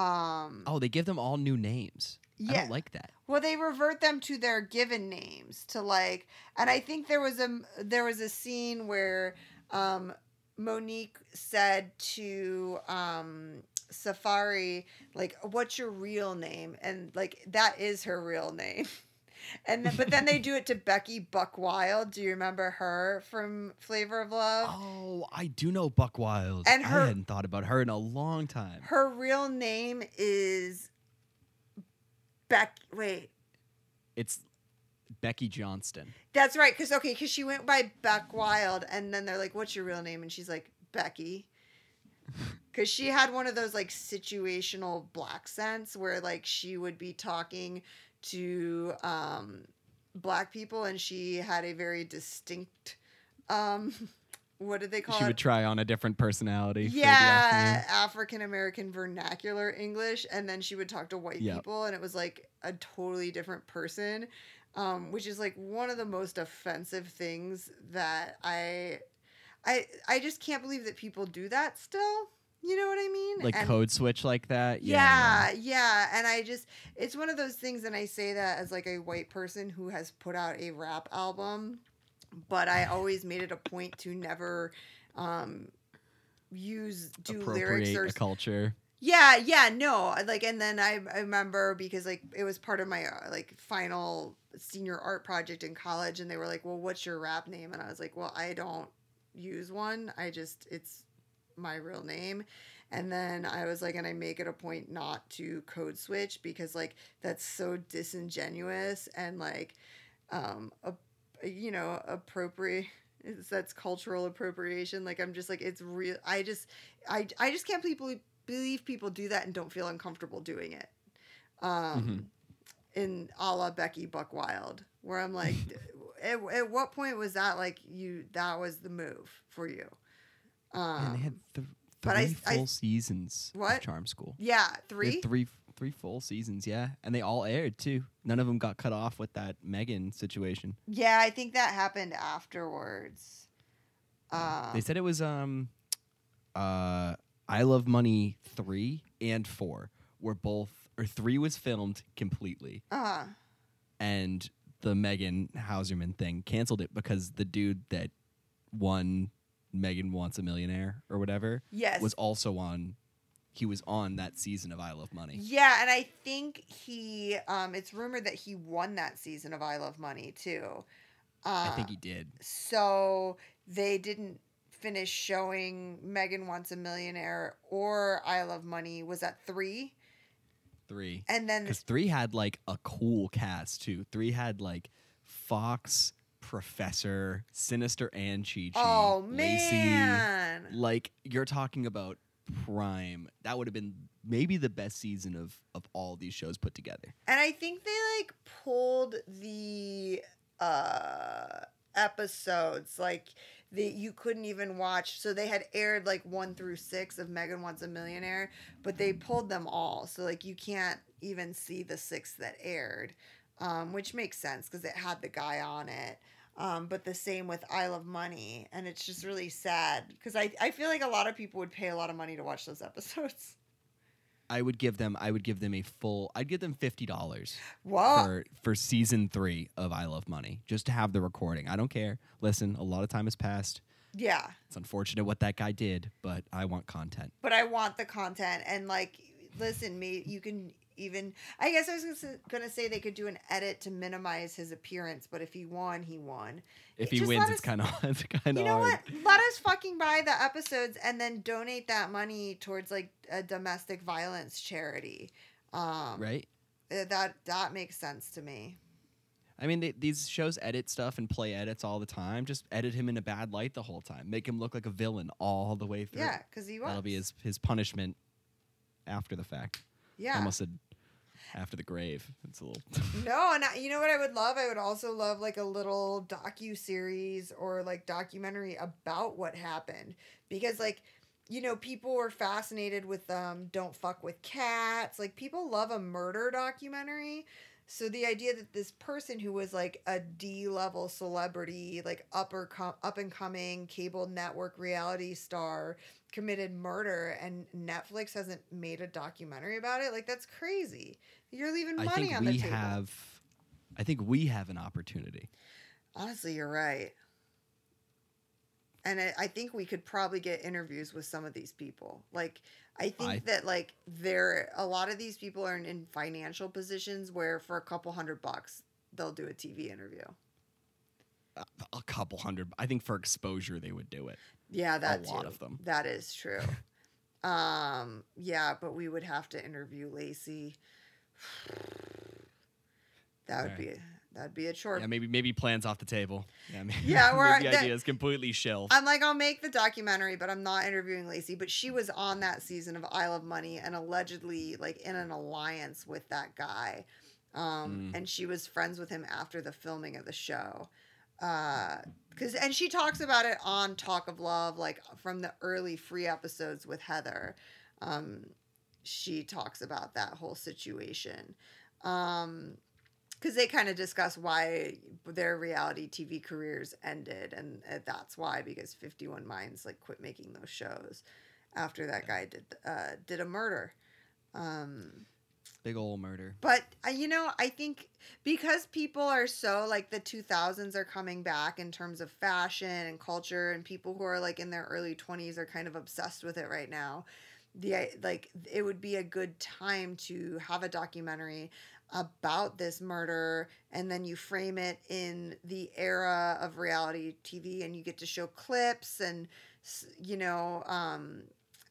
Um, Oh, they give them all new names. I yeah. don't like that. Well, they revert them to their given names to like, and I think there was a there was a scene where um, Mo'Nique said to um, Safari like, "What's your real name?" And like that is her real name. And then, but then they do it to Becky Buckwild. Do you remember her from Flavor of Love? Oh, I do know Buck Wild. And her- I hadn't thought about her in a long time. Her real name is Beck. Wait, It's Becky Johnston. That's right. Cause okay, cause she went by Beck Wild, and then they're like, "What's your real name?" And she's like, "Becky." Cause she had one of those like situational black sense where like she would be talking to um, black people, and she had a very distinct. Um, what did they call She it? would try on a different personality. yeah. African American vernacular English, and then she would talk to white Yep. people, and it was like a totally different person, um, which is like one of the most offensive things that I, I, I just can't believe that people do that still. You know what I mean? Like And- code switch like that. yeah, yeah, and I just it's one of those things and I say that as like a white person who has put out a rap album, but I always made it a point to never um use do lyrics or culture. yeah, yeah, no, like, and then I, I remember because like it was part of my uh, like final senior art project in college, and they were like, "Well, what's your rap name?" And I was like, "Well, I don't use one. I just it's my real name." And then I was like, and I make it a point not to code switch because like that's so disingenuous and like, um, a, you know, appropriate. That's cultural appropriation. Like I'm just like it's real. I just, I, I just can't believe believe people do that and don't feel uncomfortable doing it. Um, in a la Becky Buckwild, where I'm like, at, at what point was that like you? That was the move for you. Um, and they had th- but I- three I- full seasons What? of Charm School. yeah, three. three three full seasons, yeah, and they all aired too. None of them got cut off with that Megan situation. Yeah, I think that happened afterwards. Um, They said it was um, uh, I Love Money three and four were both or three was filmed completely, uh, and the Megan Hauserman thing canceled it because the dude that won Megan Wants a Millionaire or whatever yes. was also on. He was on that season of I Love Money. Yeah, and I think he. Um, it's rumored that he won that season of I Love Money too. Uh, I think he did. So they didn't finish showing Megan Wants a Millionaire or I Love Money was at three, Three. and then Because three had like a cool cast too. Three had like Fox, Professor, Sinister, and Chi Chi. oh Lacey. man, Like you're talking about prime. That would have been maybe the best season of of all these shows put together. and I think they like pulled the uh episodes like the you couldn't even watch. So they had aired like one through six of megan wants a millionaire but they pulled them all. So like you can't even see the six that aired um, which makes sense because it had the guy on it. Um, but the same with i love money and it's just really sad because I, I feel like a lot of people would pay a lot of money to watch those episodes I would give them. I would give them a full. I'd give them fifty dollars for for season three of I Love Money, just to have the recording. I don't care. Listen, a lot of time has passed. yeah It's unfortunate what that guy did, but I want content. but I want the content and like listen me you can even I guess I was gonna say- they could do an edit to minimize his appearance but if he won he won If he Just wins, it's kind of it's kind of. you know hard. what let us fucking buy the episodes and then donate that money towards like a domestic violence charity um Right? uh, that that makes sense to me I mean, they, these shows edit stuff and play edits all the time. Just edit him in a bad light the whole time. Make him look like a villain all the way through. yeah because he was That'll be his his punishment after the fact. I yeah almost said after the grave. It's a little. No, and I, you know what I would love? I would also love like a little docu series or like documentary about what happened because like you know people were fascinated with um don't fuck with cats. Like people love a murder documentary. So the idea that this person who was like a D level celebrity, like upper com- up and coming cable network reality star committed murder and Netflix hasn't made a documentary about it, like that's crazy. You're leaving I money think on we the table. have. I think we have an opportunity. Honestly, you're right. And I, I think we could probably get interviews with some of these people. Like, I think I- that like there, a lot of these people are in, in financial positions where for a couple hundred bucks they'll do a TV interview. A, a couple hundred. I think for exposure they would do it. Yeah, that lot too. of them. That is true. um, yeah, but we would have to interview Lacey. That would Alright. be that'd be a chore. Yeah, maybe maybe plans off the table. Yeah, maybe, Yeah, we're- maybe the that- idea is completely shelved. I'm like, I'll make the documentary, but I'm not interviewing Lacey. But she was on that season of I Love Money and allegedly like in an alliance with that guy. Um, Mm. and she was friends with him after the filming of the show. Uh, cause, and she talks about it on Talk of Love, like from the early free episodes with Heather. Um, she talks about that whole situation. Um, because they kind of discuss why their reality TV careers ended, and uh, that's why because Fifty One Minds like quit making those shows after that guy did uh, did a murder. Um, Big old murder. but uh, you know, I think because people are so like the 2000s are coming back in terms of fashion and culture, and people who are like in their early 20s are kind of obsessed with it right now. The like it would be a good time to have a documentary about this murder and then you frame it in the era of reality TV and you get to show clips and you know um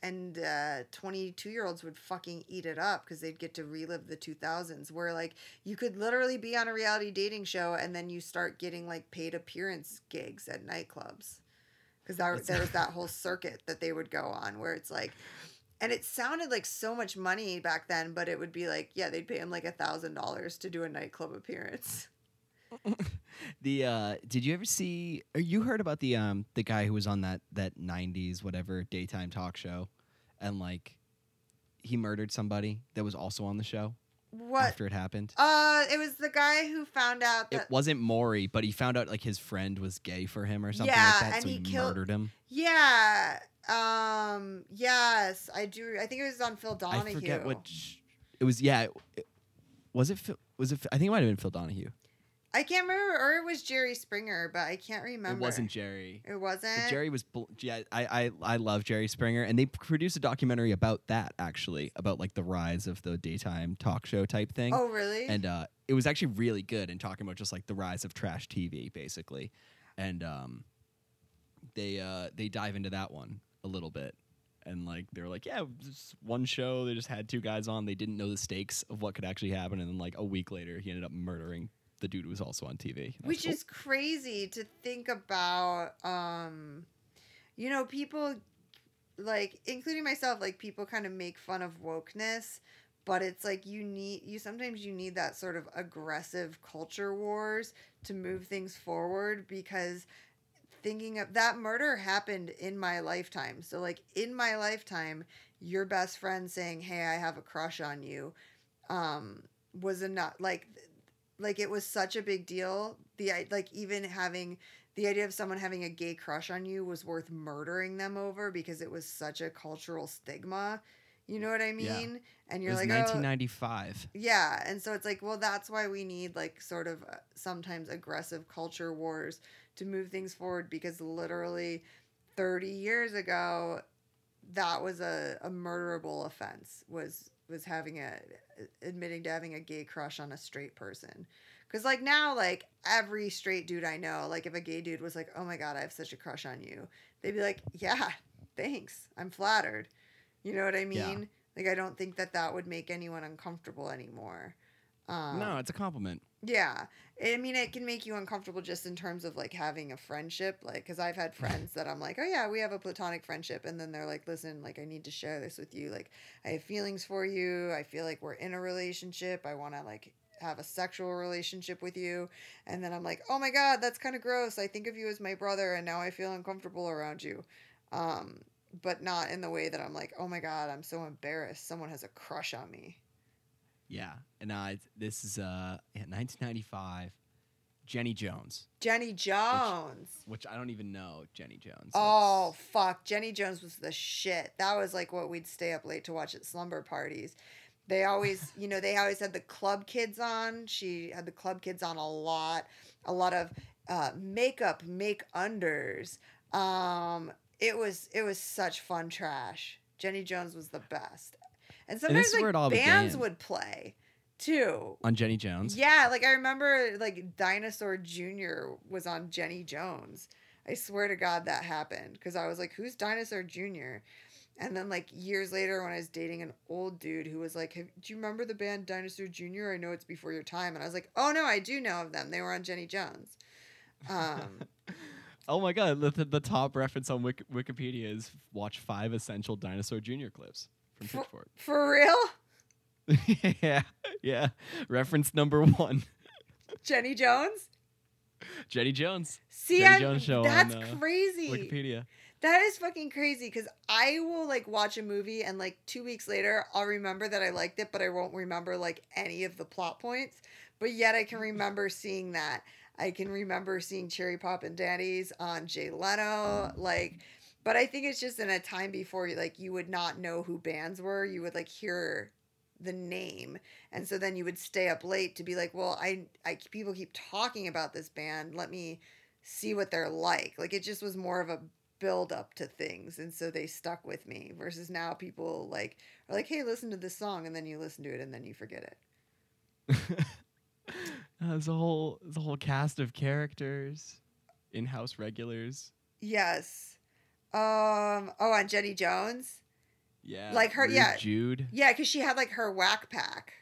and uh 22 year olds would fucking eat it up because they'd get to relive the 2000s where like you could literally be on a reality dating show and then you start getting like paid appearance gigs at nightclubs. Because there was that whole circuit that they would go on where it's like and it sounded like so much money back then but it would be like yeah they'd pay him like a thousand dollars to do a nightclub appearance The uh did you ever see or you heard about the um the guy who was on that that 90s whatever daytime talk show and like he murdered somebody that was also on the show what after it happened? uh it was the guy who found out that It wasn't Maury, but he found out like his friend was gay for him or something Yeah, like that, and so he, he killed- murdered him. Yeah. Um. Yes, I do. I think it was on Phil Donahue. I forget what sh- it was. Yeah, it- it- was it? Phil, was it? I think it might have been Phil Donahue. I can't remember, or it was Jerry Springer, but I can't remember. It wasn't Jerry. It wasn't. But Jerry was. bl- Yeah, I, I I love Jerry Springer, and they produced a documentary about that actually, about like the rise of the daytime talk show type thing. Oh, really? and uh, it was actually really good in talking about just like the rise of trash TV, basically. And um, they uh they dive into that one little bit. And like they were like yeah just one show they just had two guys on they didn't know the stakes of what could actually happen. And then like a week later he ended up murdering the dude who was also on tv And was which is crazy to think about um you know people like including myself like people kind of make fun of wokeness but it's like you need you sometimes you need that sort of aggressive culture wars to move things forward because thinking of that murder happened in my lifetime. So like in my lifetime your best friend saying hey i have a crush on you um was enough like like it was such a big deal. The like even having the idea of someone having a gay crush on you was worth murdering them over because it was such a cultural stigma. You know what i mean? Yeah. and you're like oh, 1995 yeah, and so it's like, well, that's why we need like sort of uh, sometimes aggressive culture wars to move things forward because literally 30 years ago that was a, a murderable offense was was having a admitting to having a gay crush on a straight person. Cuz like now like every straight dude I know, like if a gay dude was like, "Oh my god, I have such a crush on you." They'd be like, "Yeah, thanks. I'm flattered." You know what I mean? Yeah. Like I don't think that that would make anyone uncomfortable anymore. Um, no it's a compliment yeah. I mean, it can make you uncomfortable just in terms of like having a friendship. Like, because I've had friends that I'm like, oh, yeah, we have a platonic friendship. And then they're like, listen, like, I need to share this with you. Like, I have feelings for you. I feel like we're in a relationship. I want to like have a sexual relationship with you. And then I'm like, oh my God, that's kind of gross. I think of you as my brother. And now I feel uncomfortable around you. Um, but not in the way that I'm like, oh my God, I'm so embarrassed. Someone has a crush on me. Yeah and uh this is uh yeah, 1995 jenny jones Jenny Jones. which i don't even know jenny jones Oh That's- fuck, Jenny Jones was the shit. That was like what we'd stay up late to watch at slumber parties. They always, you know, they always had the club kids on. She had the club kids on a lot. A lot of uh, makeup, make unders. Um, it was it was such fun trash. Jenny Jones was the best. And sometimes where like bands began. would play too. on jenny jones Yeah, like I remember like Dinosaur Jr. was on Jenny Jones. I swear to God that happened because I was like, who's Dinosaur Jr.? And then like years later when I was dating an old dude who was like, do you remember the band Dinosaur Jr.? I know it's before your time. And I was like, oh no, I do know of them. They were on Jenny Jones. Um, Oh my god, the, the, the top reference on Wik- Wikipedia is watch five essential Dinosaur Jr. clips from For- Pitchfork. for real? yeah, yeah. Reference number one Jenny Jones? Jenny Jones, See, Jenny Jones show that's on, uh, crazy. Wikipedia. That is fucking crazy because I will like watch a movie and like two weeks later I'll remember that I liked it, but I won't remember like any of the plot points. But yet I can remember seeing that. I can remember seeing Cherry Poppin' Daddies on Jay Leno. Like, but I think it's just in a time before like you would not know who bands were. You would like hear the name and so then you would stay up late to be like well i i people keep talking about this band let me see what they're like like it just was more of a build up to things and so they stuck with me versus now people like are like hey listen to this song and then you listen to it and then you forget it Uh, There's a whole a whole cast of characters, in-house regulars. yes um oh on jenny jones Yeah, Like her- Rude yeah. Jude. yeah because she had like her whack pack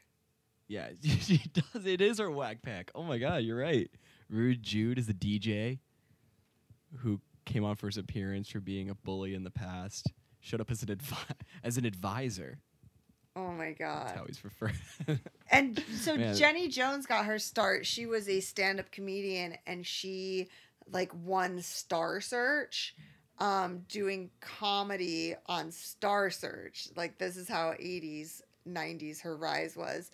Yeah, she does. It is her whack pack. Oh my god, you're right. Rude Jude is the DJ who came on for his appearance for being a bully in the past. Showed up as an advi- as an advisor. oh my god. That's how he's referred. And so Man. Jenny Jones got her start. She was a stand-up comedian and she like won Star Search um doing comedy on Star Search. Like this is how 80s 90s her rise was.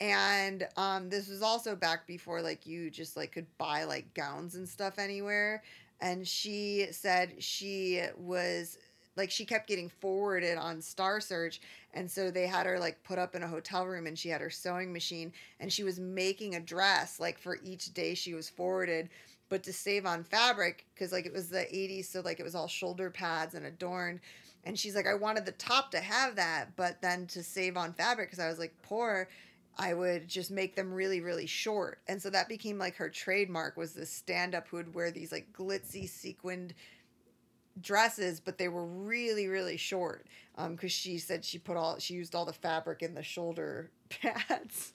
And um this was also back before like you just like could buy like gowns and stuff anywhere and she said she was like she kept getting forwarded on Star Search and so they had her like put up in a hotel room and she had her sewing machine and she was making a dress like for each day she was forwarded but to save on fabric because like it was the 80s so like it was all shoulder pads and adorned and she's like i wanted the top to have that but then to save on fabric because i was like poor i would just make them really really short and so that became like her trademark was this stand up who would wear these like glitzy sequined dresses, but they were really, really short. Um, because she said she put all she used all the fabric in the shoulder pads.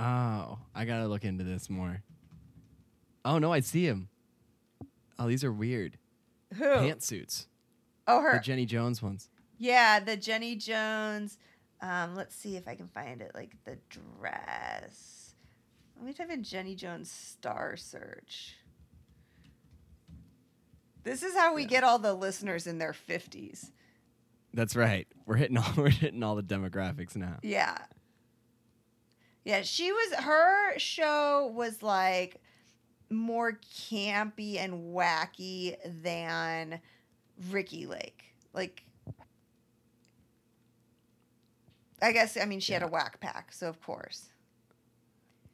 Oh, I gotta look into this more. Oh no, I see him. Oh, these are weird Who? pantsuits. oh, her. The. Jenny Jones ones. Yeah, the Jenny Jones. Um, let's see if I can find it. Like the dress. Let me type in Jenny Jones star search. This is how we Yeah. get all the listeners in their fifties. That's right. We're hitting all we're hitting all the demographics now. Yeah. Yeah, she was her show was like more campy and wacky than Ricki Lake. Like I guess I mean she had a whack pack, so of course.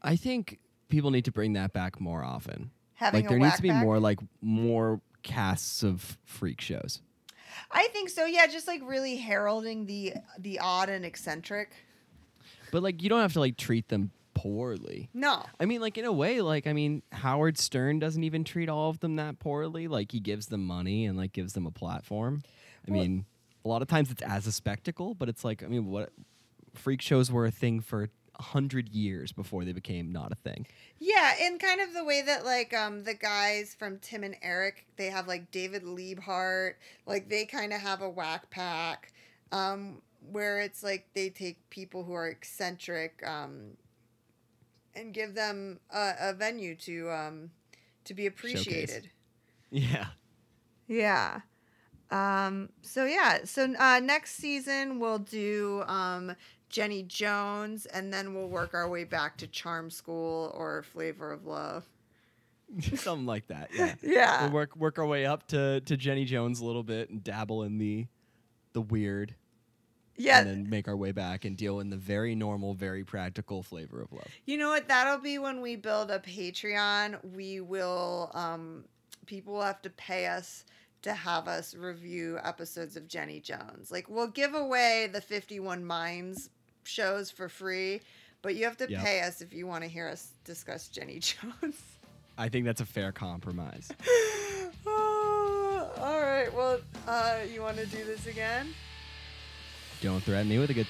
I think people need to bring that back more often. Having like there needs to be pack. more like more casts of freak shows. I think so, yeah, just like really heralding the the odd and eccentric. But like you don't have to like treat them poorly. No. I mean, like in a way, like I mean, Howard Stern doesn't even treat all of them that poorly. Like he gives them money and like gives them a platform. I Well- mean, a lot of times it's as a spectacle, but it's like I mean, what freak shows were a thing for a hundred years before they became not a thing. Yeah, in kind of the way that like um the guys from Tim and Eric, they have like David Liebe Hart, like they kind of have a whack pack, um, where it's like they take people who are eccentric, um, and give them a, a venue to um to be appreciated. Yeah. Yeah. Um, so yeah, so uh, next season we'll do um, Jenny Jones, and then we'll work our way back to Charm School or Flavor of Love. Something like that. Yeah. Yeah. We'll work work our way up to, to Jenny Jones a little bit and dabble in the the weird Yeah. and then make our way back and deal in the very normal, very practical flavor of love. You know what? That'll be when we build a Patreon. We will, um, people will have to pay us to have us review episodes of Jenny Jones. Like, we'll give away the 51 Minds shows for free, but you have to Yep. pay us if you want to hear us discuss Jenny Jones. I think that's a fair compromise. oh, all right. Well, uh, you want to do this again? Don't threaten me with a good